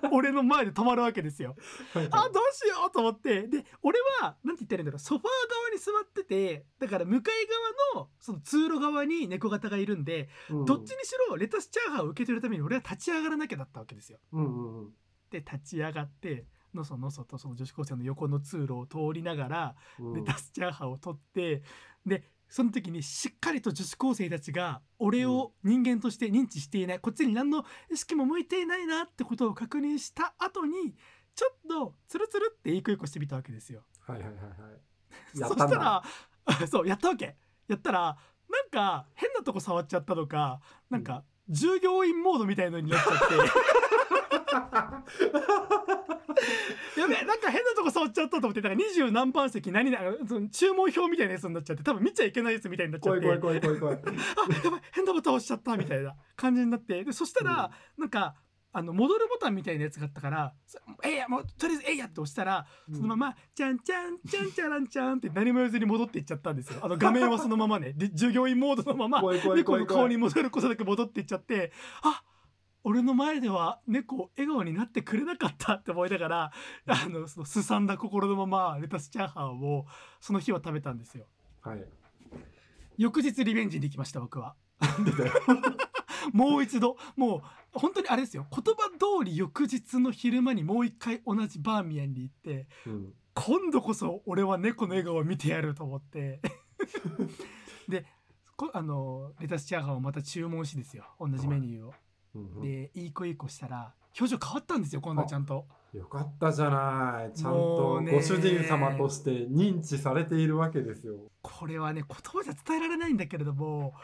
俺の前で止まるわけですよ。はいあどうしようと思ってで俺はなんて言ったらいいんだろうソファー側に座っててだから向かい側のその通路側に猫型がいるんでうんどっちにしろレタスチャーハンを受け取るために俺は立ち上がらなきゃだったわけですよ。うんうんうんで立ち上がってのそのそとその女子高生の横の通路を通りながらうんレタスチャーハンを取ってでその時にしっかりと女子高生たちが俺を人間として認知していないこっちに何の意識も向いていないなってことを確認した後にちょっとツルツルっていい子いい子してみたわけですよ。はいはいはいはい。や そしたら そうやったわけ。やったらなんか変なとこ触っちゃったのかなんか従業員モードみたいのになっちゃって やべえなんか変なとこ触っちゃったと思ってだから二十何番席何々その注文表みたいなやつになっちゃって多分見ちゃいけないやつみたいになっちゃって。怖い怖い怖い怖い怖い。あやばい変なボタン押しちゃったみたいな感じになって。でそしたら、なんかあの戻るボタンみたいなやつがあったから「そえいやもうとりあえずえいや」って押したらそのまま「ちゃんちゃんちゃんちゃらんちゃん」って何も言わずに戻っていっちゃったんですよ。あの画面はそのままね。で従業員モードのまま猫の顔に戻ることなく戻っていっちゃってあ俺の前では猫笑顔になってくれなかったって思いながらあのそのすさんだ心のままレタスチャーハンをその日は食べたんですよ。はい。翌日リベンジに行きました僕は。もう一度。もう本当にあれですよ。言葉通り翌日の昼間にもう一回同じバーミヤンに行ってうん。今度こそ俺は猫の笑顔を見てやると思って。でこあのレタスチャーハンをまた注文しですよ。同じメニューを、でいい子いい子したら表情変わったんですよ今度はちゃんと。よかったじゃない。ちゃんもとご主人様として認知されているわけですよ。これはね言葉じゃ伝えられないんだけれども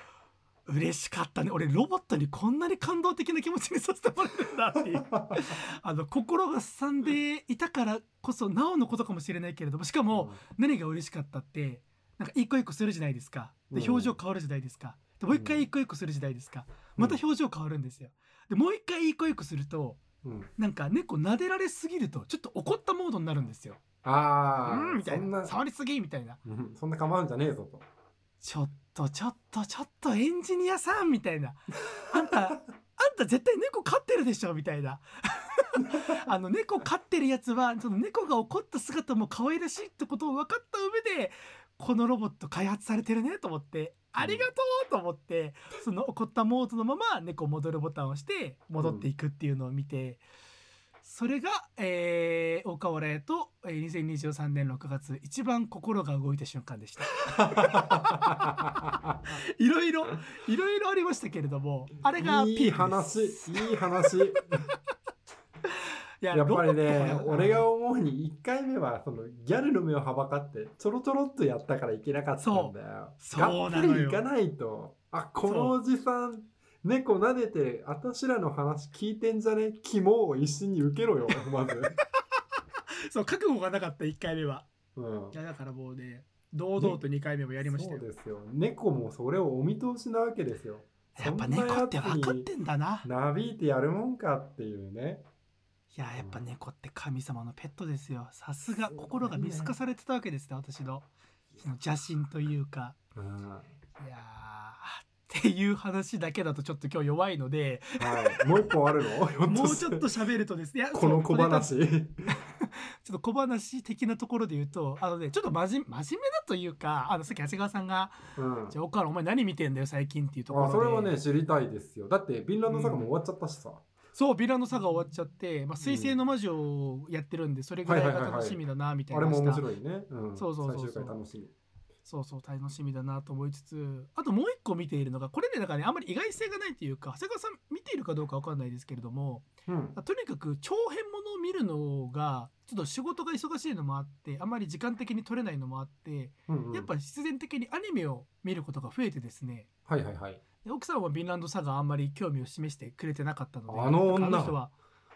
嬉しかったね。俺ロボットにこんなに感動的な気持ちにさせてもらえるんだっていう。あの心がすさんでいたからこそなおのことかもしれないけれどもしかも何が嬉しかったってなんか一個一個するじゃないですか。でうん。表情変わるじゃないですか。でもう一回一個一個するじゃないですかまた表情変わるんですよ。でもう一回一個一個するとうん。なんか猫撫でられすぎるとちょっと怒ったモードになるんですよ。ああうんみたいな。な。触りすぎみたいな。うん。そんな構うんじゃねえぞと。ちょっとちょっとちょっとエンジニアさんみたいな。あんた あんた絶対猫飼ってるでしょみたいな。あの猫飼ってるやつはその猫が怒った姿も可愛らしいってことを分かった上でこのロボット開発されてるねと思ってありがとうと思ってその怒ったモードのまま猫戻るボタンを押して戻っていくっていうのを見て、それが、えー、大河原屋とえー2023年6月一番心が動いた瞬間でした。いろいろいろいろありましたけれどもあれがピーいい話いい話。いややっぱりね俺が思うに1回目はそのギャルの目をはばかってちょろちょろっとやったからいけなかったんだよ。そう。なのよ。がっつりいかないと。あこのおじさん猫撫でて私らの話聞いてんじゃね？肝を一心に受けろよ まず、そう覚悟がなかった1回目は。うん。いやだからもうね堂々と2回目もやりましたよ、そうですよ。猫もそれをお見通しなわけですよ。やっぱ猫って分かってんだな。なびいてやるもんかっていうねいややっぱ猫って神様のペットですよ。さすが心が見透かされてたわけですね私の。その邪心というか。うん。いやーっていう話だけだとちょっと今日弱いので。はい、もう一本あるの？もうちょっと喋るとです。ねこの小話？ちょっと小話的なところで言うとあのねちょっと真面真面目だというかあのさっき長谷川さんがうん「じゃあ岡原お前何見てんだよ最近」っていうところで。あそれはね知りたいですよ。だってビンランドサガも終わっちゃったしさ、そうヴィランの差が終わっちゃって「まあ、水星の魔女」をやってるんでそれぐらいが楽しみだなみたいあれも面白いね、うん、そうそうそうそう。最終回楽しみ。そうそう楽しみだなと思いつつあともう一個見ているのがこれねだからねあんまり意外性がないというか長谷川さん見ているかどうかわかんないですけれどもうん。とにかく長編ものを見見るのがちょっと仕事が忙しいのもあってあんまり時間的に取れないのもあって、うんうん。やっぱ必然的にアニメを見ることが増えてですね。はいはいはい。で奥さんはヴィンランドサガあんまり興味を示してくれてなかったのであの女。あの人は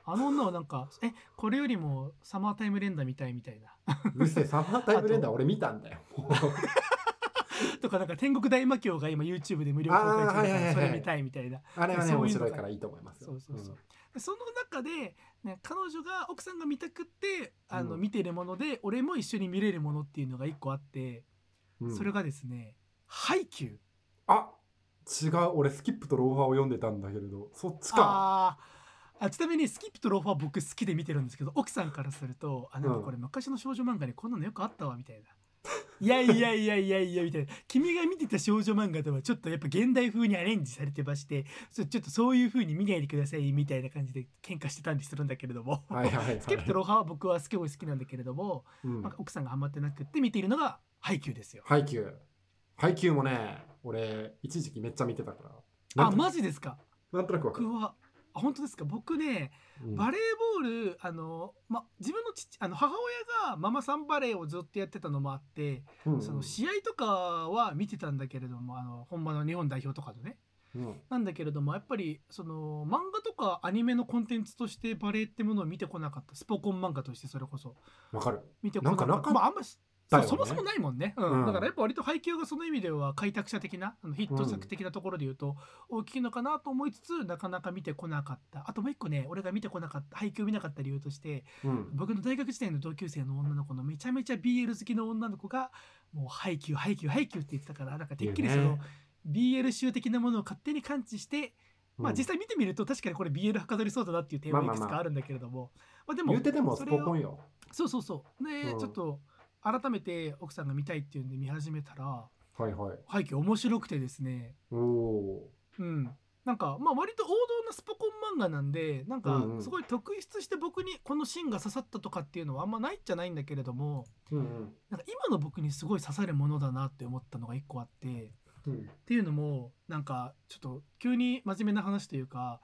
あの女はなんかえこれよりもサマータイム連打みたいみたいな。うるせえサマータイムレンダー俺見たんだよ。とかなんか天国大魔教が今 YouTube で無料公開中だからそれ見たいみたいな。あれはね面白いからいいと思いますよ。そうそうそう。でその中で、ね、彼女が奥さんが見たくってあの、うん。見てるもので俺も一緒に見れるものっていうのが一個あって、うんうん。それがですねハイキュー。あ違う俺スキップとローファーを読んでたんだけれどそっちか。あちなみにスキップとローファー僕好きで見てるんですけど奥さんからするとあなんかこれ昔の少女漫画にこんなのよくあったわみたいな。いやいやいやいやいやみたいな。君が見てた少女漫画とはちょっとやっぱ現代風にアレンジされてましてそちょっとそういう風に見ないでくださいみたいな感じで喧嘩してたんでするんだけれども、はいはいはい。スキップとローファーは僕は好き好きなんだけれども、うん。まあ、奥さんがハマってなくって見ているのがハイキューですよ。ハイキュー。ハイキューもね俺一時期めっちゃ見てたから。なあマジですか？なんとなくわかる。僕はあ本当ですか？僕ねうん。バレーボールあの、ま、自分の父あの母親がママさんバレーをずっとやってたのもあって、うんうん。その試合とかは見てたんだけれどもあの本場の日本代表とかのね。うん。なんだけれどもやっぱりその漫画とかアニメのコンテンツとしてバレーってものを見てこなかった。スポコン漫画としてそれこそ。わかる。見てこなかった。なんかなかまああんまそそもそもないもんね、うん。うん。だからやっぱ割とハイキューがその意味では開拓者的なあのヒット作的なところで言うと大きいのかなと思いつつなかなか見てこなかった。あともう一個ね俺が見てこなかったハイキュー見なかった理由としてうん。僕の大学時代の同級生の女の子のめちゃめちゃ BL 好きの女の子がもうハイキューハイキューハイキューって言ってたからなんかてっきりその BL 集的なものを勝手に感知して、まあうん。実際見てみると確かにこれ BL はかどりそうだなっていう点はいくつかあるんだけれども、まあでも言うててもスそれをポコンよ。そうそうそう。で、うん。ちょっと改めて奥さんが見たいっていうんで見始めたらはいはい。背景面白くてですね。おおうん。なんかまあ割と王道なスポコン漫画なんでなんかうんうん。すごい特筆して僕にこのシーンが刺さったとかっていうのはあんまないじゃないんだけれどもーうん。なんか今の僕にすごい刺さるものだなって思ったのが一個あってうんうん。っていうのもなんかちょっと急に真面目な話というか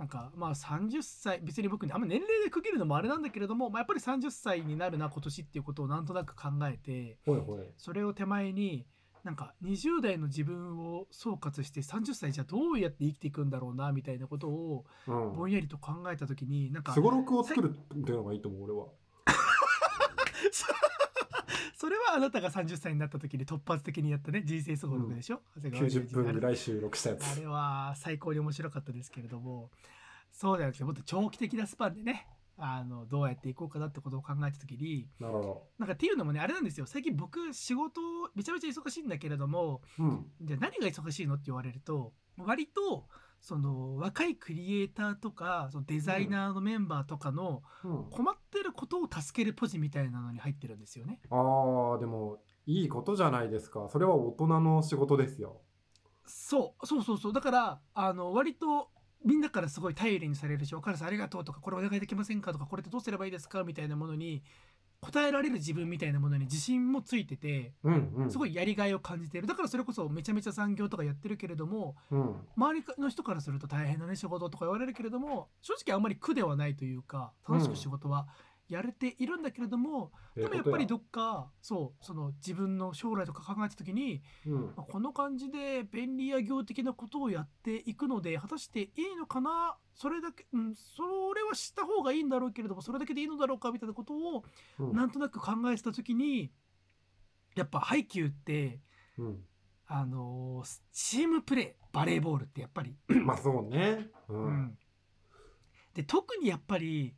なんかまあ30歳別に僕にあんま年齢で区切るのもあれなんだけれども、まあ、やっぱり30歳になるな今年っていうことをなんとなく考えてそれを手前になんか20代の自分を総括して30歳じゃどうやって生きていくんだろうなみたいなことをうん。ぼんやりと考えた時になんかすごろくを作るっていうのがいいと思う俺は それはあなたが30歳になった時に突発的にやったね人生すごろくでしょ、長谷川隆90二分ぐらい収録した。やつあれは最高に面白かったですけれども。そうじゃなくてもっと長期的なスパンでねあのどうやっていこうかなってことを考えた時になるほなんかっていうのもねあれなんですよ。最近僕仕事めちゃめちゃ忙しいんだけれどもどうん。じゃあ何が忙しいのって言われると割とその若いクリエイターとかそのデザイナーのメンバーとかのうん困ってることを助けるポジみたいなのに入ってるんですよね。あーでもいいことじゃないですかそれは大人の仕事ですよそうそうそうそうだからあの割とみんなからすごい頼りにされるし「お母さんありがとう」とか「これお願いできませんか?」とか「これってどうすればいいですか?」みたいなものに答えられる自分みたいなものに自信もついててうんうん。すごいやりがいを感じている。だからそれこそめちゃめちゃ産業とかやってるけれどもうん。周りの人からすると大変なね仕事とか言われるけれども正直あんまり苦ではないというか楽しく仕事はやれているんだけれども、でもやっぱりどっかそうその自分の将来とか考えた時にうん。まあこの感じで便利屋業的なことをやっていくので果たしていいのかな？それだけ、うん、それはした方がいいんだろうけれどもそれだけでいいのだろうかみたいなことをうん。なんとなく考えてた時にやっぱハイキューってうん。あのーチームプレーバレーボールってやっぱり、まあそうね。ううんん。で特にやっぱり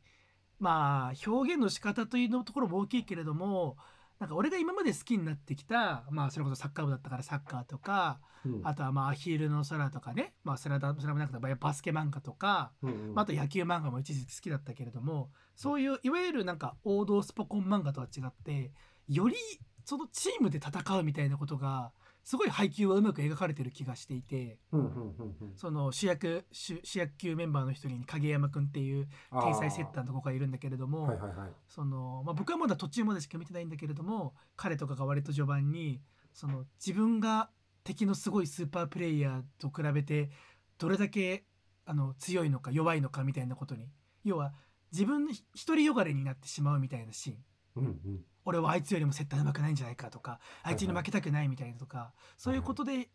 まあ表現の仕方というのところも大きいけれどもなんか俺が今まで好きになってきたまあそれこそサッカー部だったからサッカーとかうん。あとはまあアヒルの空とかね、まあ、スラダスラムダンクとかバスケ漫画とか、うんうん。まあ、あと野球漫画も一時期好きだったけれどもそういういわゆるなんか王道スポコン漫画とは違ってよりそのチームで戦うみたいなことがすごい配球はうまく描かれてる気がしていてその主役主主役級メンバーの一人に影山くんっていう天才セッターの子がいるんだけれども、そのまあ、僕はまだ途中までしか見てないんだけれども彼とかが割と序盤にその自分が敵のすごいスーパープレイヤーと比べてどれだけあの強いのか弱いのかみたいなことに要は自分独りよがれになってしまうみたいなシーン。うんうん俺はあいつよりもセッターうまくないんじゃないかとかあいつに負けたくないみたいなとか、そういうことで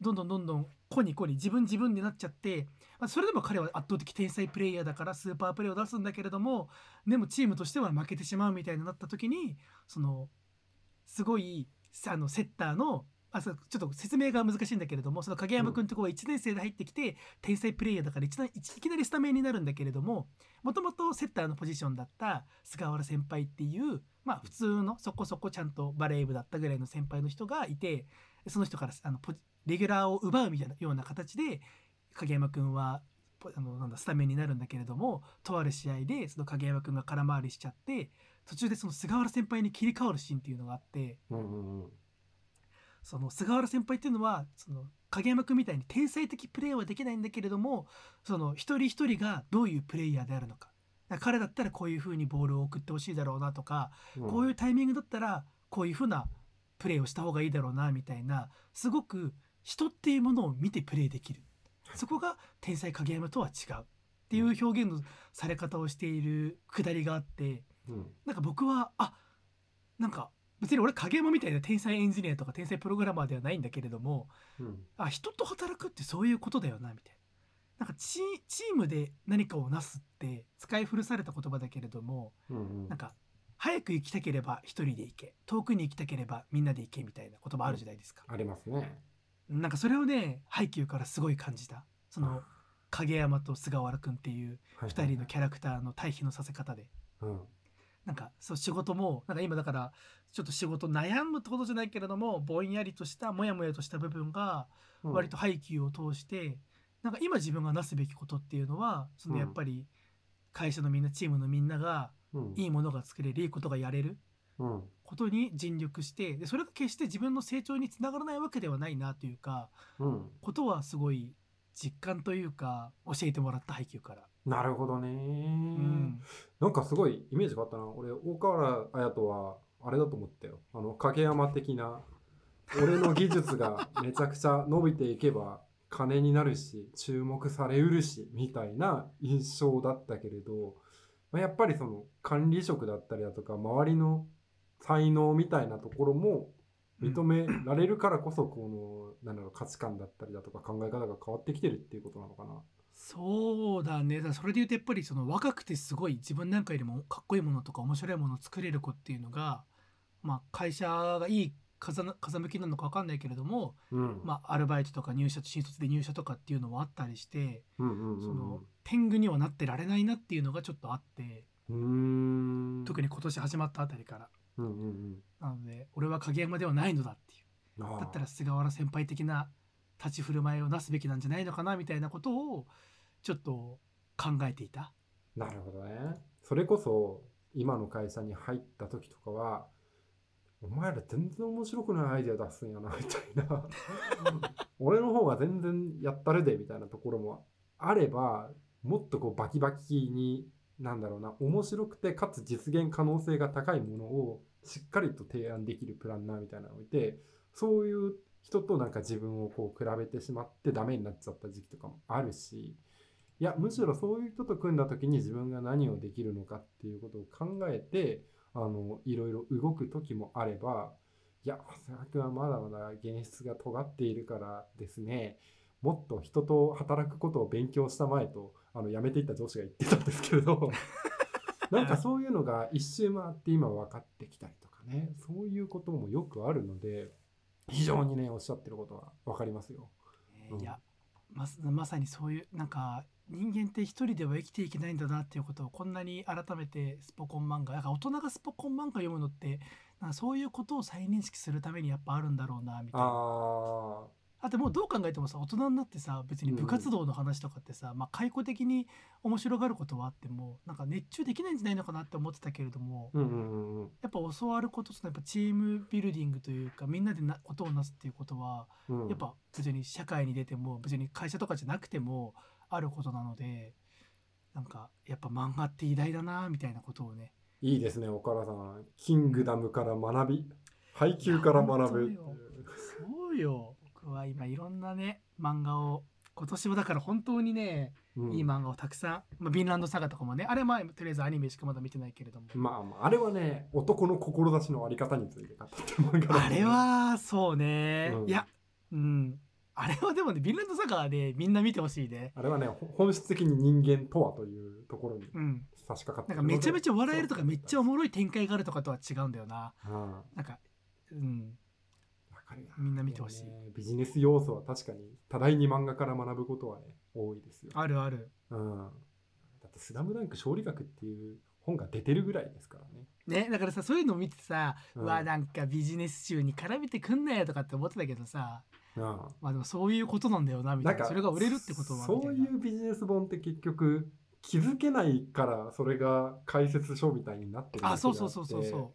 どんどんどんどん個に個に自分自分になっちゃって、まあ、それでも彼は圧倒的天才プレイヤーだからスーパープレーを出すんだけれどもでもチームとしては負けてしまうみたいになった時にそのすごいあのセッターのあちょっと説明が難しいんだけれどもその影山君って子は1年生で入ってきて、天才プレイヤーだからいきなりスタメンになるんだけれどももともとセッターのポジションだった菅原先輩っていうまあ普通のそこそこちゃんとバレー部だったぐらいの先輩の人がいてその人からあのレギュラーを奪うみたいなような形で影山君はポあのなんだスタメンになるんだけれどもとある試合でその影山君が空回りしちゃって途中でその菅原先輩に切り替わるシーンっていうのがあってその菅原先輩っていうのはその影山君みたいに天才的プレーはできないんだけれどもその一人一人がどういうプレイヤーであるのか彼だったらこういう風にボールを送ってほしいだろうなとかうん。こういうタイミングだったらこういう風なプレーをした方がいいだろうなみたいなすごく人っていうものを見てプレーできる。そこが天才影山とは違う。っていう表現のされ方をしているくだりがあってうん。なんか僕はあなんか別に俺影山みたいな天才エンジニアとか天才プログラマーではないんだけれどもうん。あ人と働くってそういうことだよなみたいななんかチチームで何かをなすって使い古された言葉だけれどもうんうん。なんか早く行きたければ一人で行け遠くに行きたければみんなで行けみたいな言葉あるじゃないですか、ありますね。なんかそれをね配給からすごい感じた。その影山と菅原君っていう2人のキャラクターの対比のさせ方で。うん。なんかそう仕事もなんか今だからちょっと仕事悩むってことじゃないけれどもぼんやりとしたモヤモヤとした部分がうん。割と配給を通して、なんか今自分がなすべきことっていうのはそのうん。やっぱり会社のみんなチームのみんながうん。いいものが作れるいいことがやれるうん。ことに尽力してでそれが決して自分の成長につながらないわけではないなというかうん。ことはすごい実感というか教えてもらった配給から。なるほどね、うん。なんかすごいイメージ変わったな。俺大河原綾人はあれだと思ったよ。あの影山的な。俺の技術がめちゃくちゃ伸びていけば金になるし注目されうるしみたいな印象だったけれど、まあ、やっぱりその管理職だったりだとか周りの才能みたいなところも認められるからこそこのなんだろう価値観だったりだとか考え方が変わってきてるっていうことなのかな。そうだねだそれで言うとやっぱりその若くてすごい自分なんかよりもかっこいいものとか面白いものを作れる子っていうのが、まあ、会社がいい風な風向きなのか分かんないけれども、うん。まあ、アルバイトとか入社新卒で入社とかっていうのもあったりして、うんうんうんその天狗にはなってられないなっていうのがちょっとあって特に今年始まったあたりから。うんうんうん。なので俺は影山ではないのだっていう。だったら菅原先輩的な立ち振る舞いをなすべきなんじゃないのかなみたいなことをちょっと考えていた。なるほどね。それこそ今の会社に入った時とかはお前ら全然面白くないアイデア出すんやなみたいな。俺の方が全然やったるでみたいなところもあればもっとこうバキバキになんだろうな面白くてかつ実現可能性が高いものをしっかりと提案できるプランナーみたいなのをいてそういう人となんか自分をこう比べてしまってダメになっちゃった時期とかもあるしいやむしろそういう人と組んだ時に自分が何をできるのかっていうことを考えてあのいろいろ動く時もあればいや長谷川君はまだまだ現実が尖っているからですね。もっと人と働くことを勉強したまえとあの辞めていった上司が言ってたんですけれど なんかそういうのが一周回って今分かってきたりとかね。そういうこともよくあるので非常にねおっしゃってることは分かりますよ。うんいやままさにそういうなんか人間って一人では生きていけないんだなっていうことをこんなに改めてスポコン漫画なんか大人がスポコン漫画読むのってなんかそういうことを再認識するためにやっぱあるんだろうなみたいな。ああともうどう考えてもさ大人になってさ別に部活動の話とかってさ、まあ解雇的に面白がることはあってもなんか熱中できないんじゃないのかなって思ってたけれども、やっぱ教わることそのやっぱチームビルディングというかみんなでなことをなすっていうことはうん。やっぱ別に社会に出ても別に会社とかじゃなくてもあることなのでなんかやっぱ漫画って偉大だなみたいなことをね。いいですね、岡田さん。キングダムから学び、配給から学ぶ。そうよ僕は今いろんなね漫画を今年はだから本当にねうん。いい漫画をたくさん、まあ、ビンランドサガとかもねあれはまあとりあえずアニメしかまだ見てないけれども、まあまああれはね男の志のあり方について語ってる漫画なんであれはそうね、うん。いやうん。あれはでもねビンランドサガはねみんな見てほしいね。あれはねほ本質的に人間とはというところにうん。差し掛かってなんかめちゃめちゃ笑えるとかめっちゃおももろい展開があるとかとは違うんだよな。うんわなんかうんかるなみんな見てほしい。ねビジネス要素は確かに多大に漫画から学ぶことはね多いですよ。あるある。うん、だって「スラムダンク勝利学っていう本が出てるぐらいですからね。ねだからさそういうのを見てさ、ううん。わなんかビジネス集に絡めてくんなよとかって思ってたけどさうん。まあでもそういうことなんだよなみたいな。それが売れるってことはみそうたいうビジネス本って結局気づけないからそれが解説書みたいになってるあそうそうそうそうそ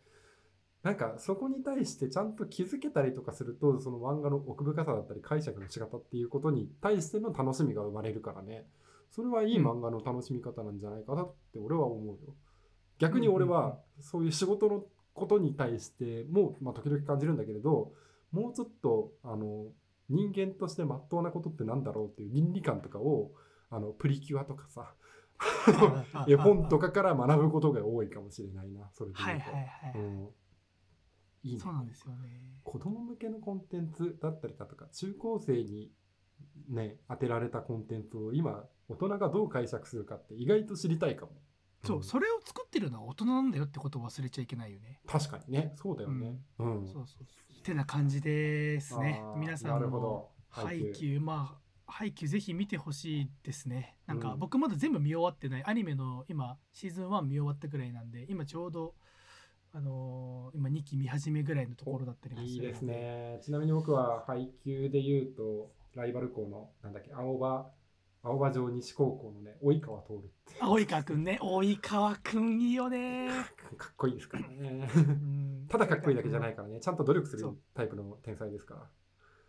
なんかそこに対してちゃんと気づけたりとかするとその漫画の奥深さだったり解釈の仕方っていうことに対しての楽しみが生まれるからね。それはいい漫画の楽しみ方なんじゃないかなって俺は思うよ。逆に俺はそういう仕事のことに対しても、まあ、時々感じるんだけれどもうちょっとあの人間としてまっとうなことってなんだろうっていう倫理観とかをあのプリキュアとかさ絵本とかかから学ぶことが多いかもしれないなそれではい言うとはいはい、うんいいね。そうなんですよね。子供向けのコンテンツだったりだとか中高生にね当てられたコンテンツを今大人がどう解釈するかって意外と知りたいかも。そう、ん。それを作ってるのは大人なんだよってことを忘れちゃいけないよね。確かにね。そうだよね。うん、そうそうそう。てな感じですね。皆さなんもど。配給、まあ、配給ぜひ見てほしいですね。なんかうん。僕まだ全部見終わってない、アニメの今、シーズン1見終わったぐらいなんで、今ちょうど、あのー今2期見始めぐらいのところだったりもすいいです。ね。ちなみに僕は配給で言うとライバル校のなんだっけ青葉青葉城西高校のね及川徹って及川くんね、及川くんいいよね。かっこいいですからね。うん。ただかっこいいだけじゃないからね。ちゃんと努力するタイプの天才ですかくん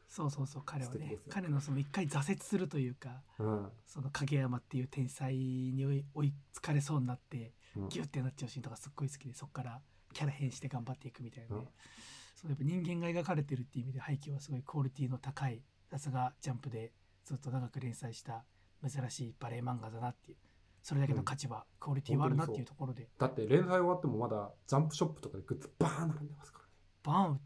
そうそうそう、彼はね。彼のその一回挫折するというか、らうん。その影山っていう天才に追いつかれそうになって、うん。ギュッてなっちゃうシーンとかすっごい好きでそこからキャラ変して頑張っていくみたいなね、うん。そうやっぱ人間が描かれてるっていう意味で背景はすごいクオリティの高いさすがジャンプでずっと長く連載した珍しいバレエ漫画だなっていうそれだけの価値は、クオリティはあるなっていうところで。だって連載終わってもまだジャンプショップとかでグッズバーン並んでますからねバーン打っ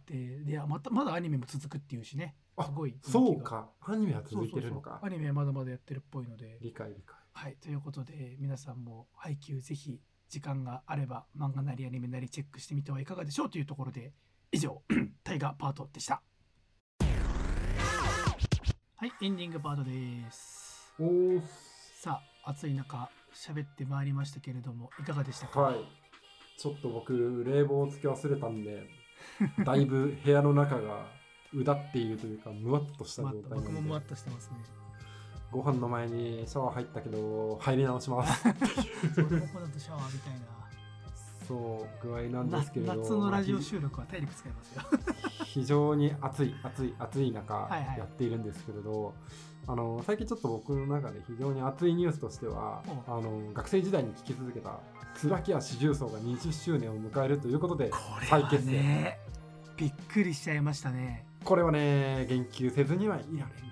てでまたまだアニメも続くっていうしね。あすごいそうか。アニメは続いてるのか。アニメはまだまだやってるっぽいので。理解理解。はい、ということで皆さんも配給ぜひ時間があれば漫画なりアニメなりチェックしてみてはいかがでしょうというところで以上 タイガーパートでした。はいエンディングパートです。おーさあ暑い中喋ってまいりましたけれどもいかがでしたか？はい。ちょっと僕冷房をつけ忘れたんで だいぶ部屋の中がうだっているというかむわっとした状態なので。僕ももわっとしてますねご飯の前にシャワー入ったけど入り直します。そう僕だとシャワーみたいなそう具合なんなですけれど。夏のラジオまあ収録は体力使いますよ。ひ非常に暑い暑い暑い中はいはい。やっているんですけれど、あの最近ちょっと僕の中で非常に熱いニュースとしては、う。あの学生時代に聞き続けた椿谷四重奏が20周年を迎えるということで再結成。ねびっくりしちゃいましたね。これはね言及せずにはいられない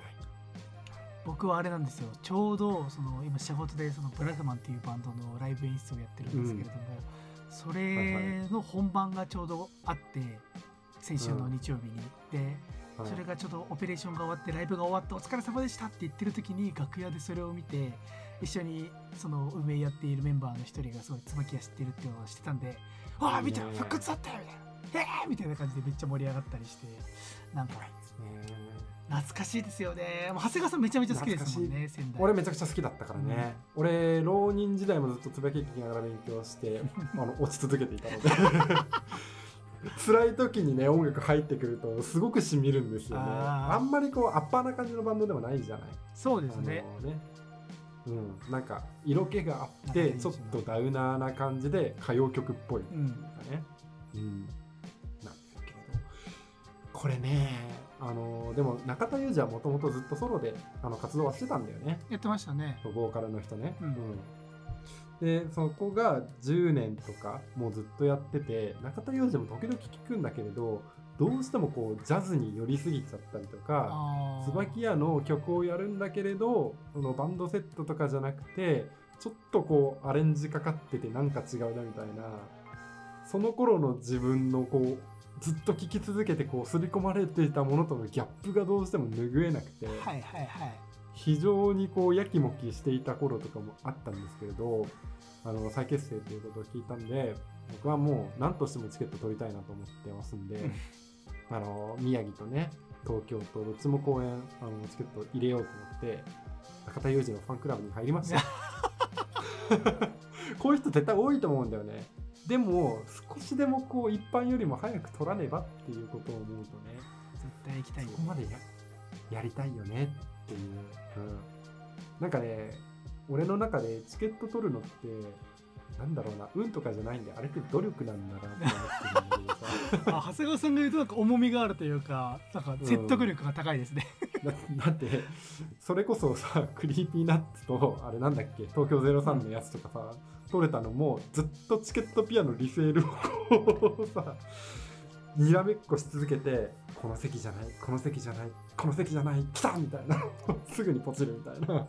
僕はあれなんですよ。ちょうどその今仕事でそのブラグマンっていうバンドのライブ演出をやってるんですけれども、それの本番がちょうどあって先週の日曜日に、ではい。それがちょうどオペレーションが終わってライブが終わってお疲れ様でしたって言ってる時に楽屋でそれを見て一緒にその運営やっているメンバーの一人がすごい椿屋知ってるっていうのをしてたんで「わあ見ていいね復活だったよ」みたいな「えー!」みたいな感じでめっちゃ盛り上がったりしてなんかね懐かしいですよね。もう長谷川さんめちゃめちゃ好きですもんね仙台。俺めちゃくちゃ好きだったからね、俺浪人時代もずっとつぶやき聞きながら勉強してあの落ち続けていたので。辛い時にね音楽入ってくるとすごくしみるんですよね。あんまりこうアッパーな感じのバンドでもないじゃない。そうですね。ね。うん、なんか色気があってちょっとダウナーな感じで歌謡曲っぽい。うん。かね、うん、なんですけれど。これねあのでも中田裕二はもともとずっとソロであの活動はしてたんだよね。やってましたね。ボーカルの人ね、うん。でそこが10年とかもうずっとやってて中田裕二も時々聞くんだけれどどうしてもこうジャズに寄りすぎちゃったりとか椿屋の曲をやるんだけれどそのバンドセットとかじゃなくてちょっとこうアレンジかかっててなんか違うなみたいなその頃の自分のこうずっと聴き続けてこう刷り込まれていたものとのギャップがどうしても拭えなくて、はいはいはい。非常にこうやきもきしていた頃とかもあったんですけれどあの再結成ということを聞いたんで僕はもう何としてもチケット取りたいなと思ってますんであの宮城とね東京とどっちも公演あのチケット入れようと思って中田裕二のファンクラブに入りました。こういう人絶対多いと思うんだよねでも少しでもこう一般よりも早く取らねばっていうことを思うとね絶対行きたいよそこまでややりたいよねっていう、うん、なんかね俺の中でチケット取るのってなんだろうな運とかじゃないんであれって努力なんだなって思ってるんさ。あ長谷川さんが言うとなんか重みがあるというかなんか説得力が高いですね、だだってそれこそさクリーピーナッツとあれなんだっけ東京03のやつとかさ、取れたのもずっとチケットピアのリセールをさにらめっこし続けてこの席じゃないこの席じゃないこの席じゃない来たみたいな。すぐにポチるみたいな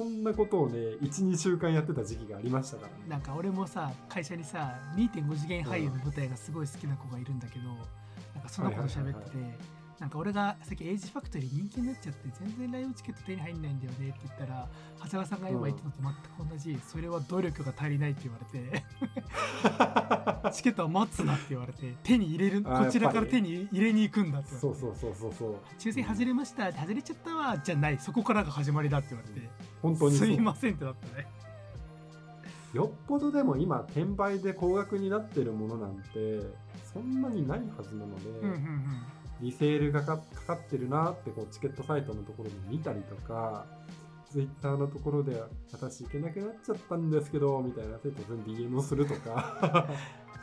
そんなことをね12週間やってた時期がありましたからね。なんか俺もさ会社にさ2.5次元俳優の舞台がすごい好きな子がいるんだけど、なんかその子と喋ってて、はいはいなんか俺がさっきエイジファクトリー人気になっちゃって全然ライブチケット手に入んないんだよねって言ったら長谷川さんが今言ってたのと全く同じ、それは努力が足りないって言われてチケットは待つなって言われて手に入れるこちらから手に入れに行くんだってそうそうそうそうそう。抽選外れました外れちゃったわじゃないそこからが始まりだって言われて。本当にすいませんってなったね。よっぽどでも今転売で高額になってるものなんてそんなにないはずなので、うんうんうんリセールがかかかってるなってこうチケットサイトのところで見たりとかツイッターのところで私行けなくなっちゃったんですけどみたいな手と全 DM をするとか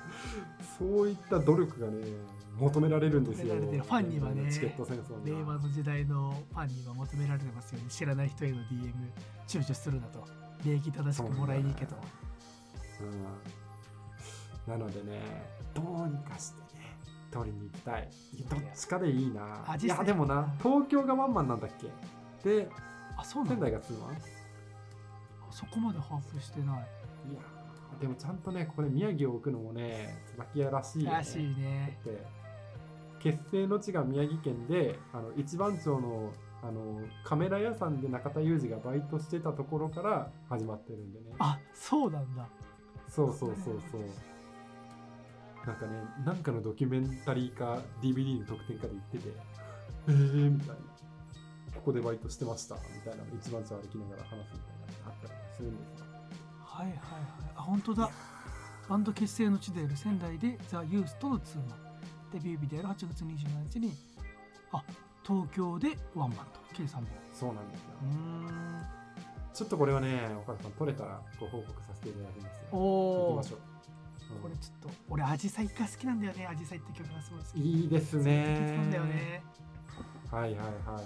そういった努力がね求められるんですよ。ファンにはねチケット戦争に令和はの時代のファンには求められてますよね。知らない人への DM 躊躇するなと。礼儀正しくもらいに行けと。うん、なのでねどうにかしてね取りに行きたい。どっちかでいいな。あいやでもな東京がワンマンなんだっけ？であそうなんだ仙台がツーマン？そこまで把握してない。いやーでもちゃんとねこれ宮城を置くのもね椿屋らしいよね。らしいね。だって結成の地が宮城県であの一番町のあのカメラ屋さんで中田裕二がバイトしてたところから始まってるんでね。あそうなんだ。そうそうそうそうなんかねなんかのドキュメンタリーか DVD の特典かで言ってて えーみたいな。ここでバイトしてましたみたいなの一番町歩きながら話すみたいなのがあったりするんですよ。はいはいはい。あ本当だ。バンド結成の地である仙台でザ・ユースとのツーマン。デビュー日である8月27日にあ東京でワンマンと計3本そうなんですよ。うーん。ちょっとこれはね岡田さん取れたらご報告させていただきますよ。おお行きましょう、うんこれちょっと俺アジサイが好きなんだよねアジサイって曲がすごい好き。いいですね。なんだよね。はいはいはい。そうね。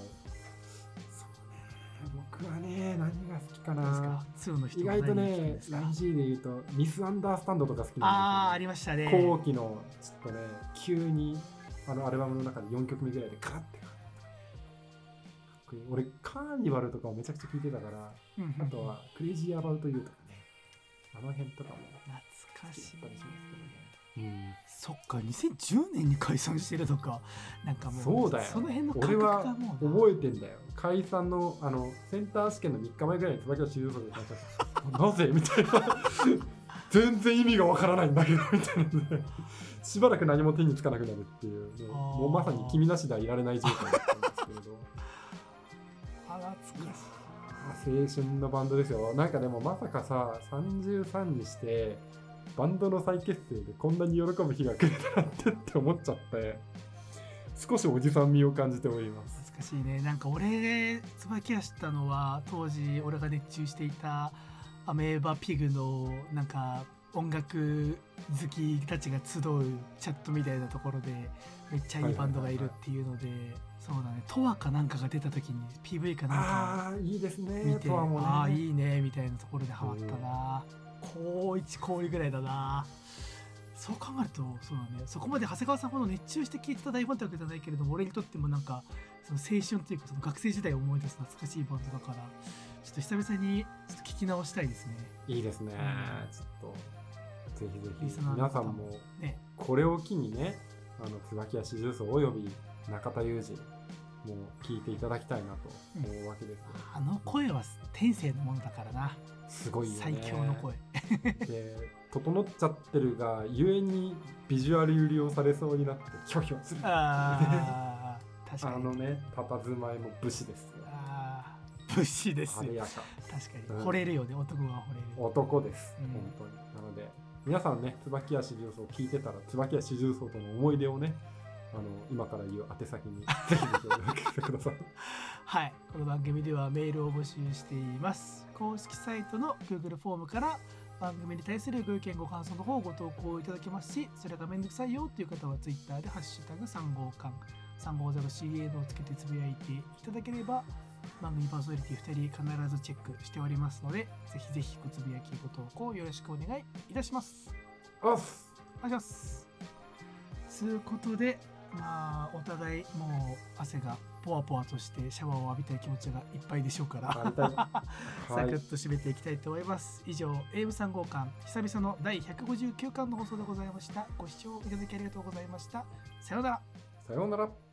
僕はね何が好きかな。2の人意外とねですか？NG で言うとミスアンダースタンドとか好きあああなんりましたね。ですよ、後期のちょっとね急にあのアルバムの中で4曲目ぐらいでカラッて。かっこいい。俺カーニバルとかをめちゃくちゃ聴いてたからうんうんうん。あとは Crazy About You とかね。あの辺とかも懐かしい。しますけどねうん。そっか2010年に解散してるとか。なんかもうそうだよ。その辺の感俺は覚がもうな。覚えてんだよ。解散のあのセンター試験の3日前ぐらいに椿屋四重奏で解散した なぜみたいな。全然意味がわからないんだけどみたいなね。しばらく何も手につかなくなるっていう、ね、あーもうまさに君なしではいられない状態だったんですけれど。あ懐かしい。青春のバンドですよ。なんかでもまさかさ33にしてバンドの再結成でこんなに喜ぶ日が来るなんてって思っちゃって少しおじさん味を感じております。懐かしいね。なんか俺椿屋知ったのは当時俺が熱中していたアメーバピグのなんか音楽好きたちが集うチャットみたいなところでめっちゃいいバンドがいるっていうので、そうだね。トワかなんかが出た時に PV かなんかああいいですね。ね。ああいいねみたいなところでハマったな、高1高2ぐらいだな。そう考えるとそうだね。そこまで長谷川さんほど熱中して聞いてた大ファンってわけじゃないけれども俺にとってもなんかその青春というかその学生時代を思い出す懐かしいバンドだからちょっと久々にちょっと聞き直したいですね。いいですね、うん。ちょっとぜひぜひ皆さんもね。これを機にねあの椿屋四重奏および中田裕二もう聞いていただきたいなと思うわけです。よ、あの声は天性のものだからな。すごいよね。最強の声。で整っちゃってるがゆえにビジュアル売りをされそうになって拒否をする。あー。確かに。あのね佇まいも武士ですよ。あー。武士ですよ。確かに。うん。惚れるよね。男が惚れる男です、うん。本当に。なので皆さんね椿屋四重奏を聞いてたら椿屋四重奏との思い出をねあの今から言う宛先に ぜひぜひお寄せくださいはい、この番組ではメールを募集しています。公式サイトの Google フォームから番組に対するご意見ご感想の方をご投稿いただけますし、それがめんどくさいよという方は Twitter でハッシュタグ3号館 350CN をつけてつぶやいていただければ番組パーソナリティ2人必ずチェックしておりますので、ぜひぜひごつぶやきご投稿よろしくお願いいたします。おっすお願いします。つうことで、まあ、お互いもう汗がポワポワとしてシャワーを浴びたい気持ちがいっぱいでしょうから、サクッと締めていきたいと思います。以上、英武3号館、久々の第159巻の放送でございました。ご視聴いただきありがとうございました。さようなら。さようなら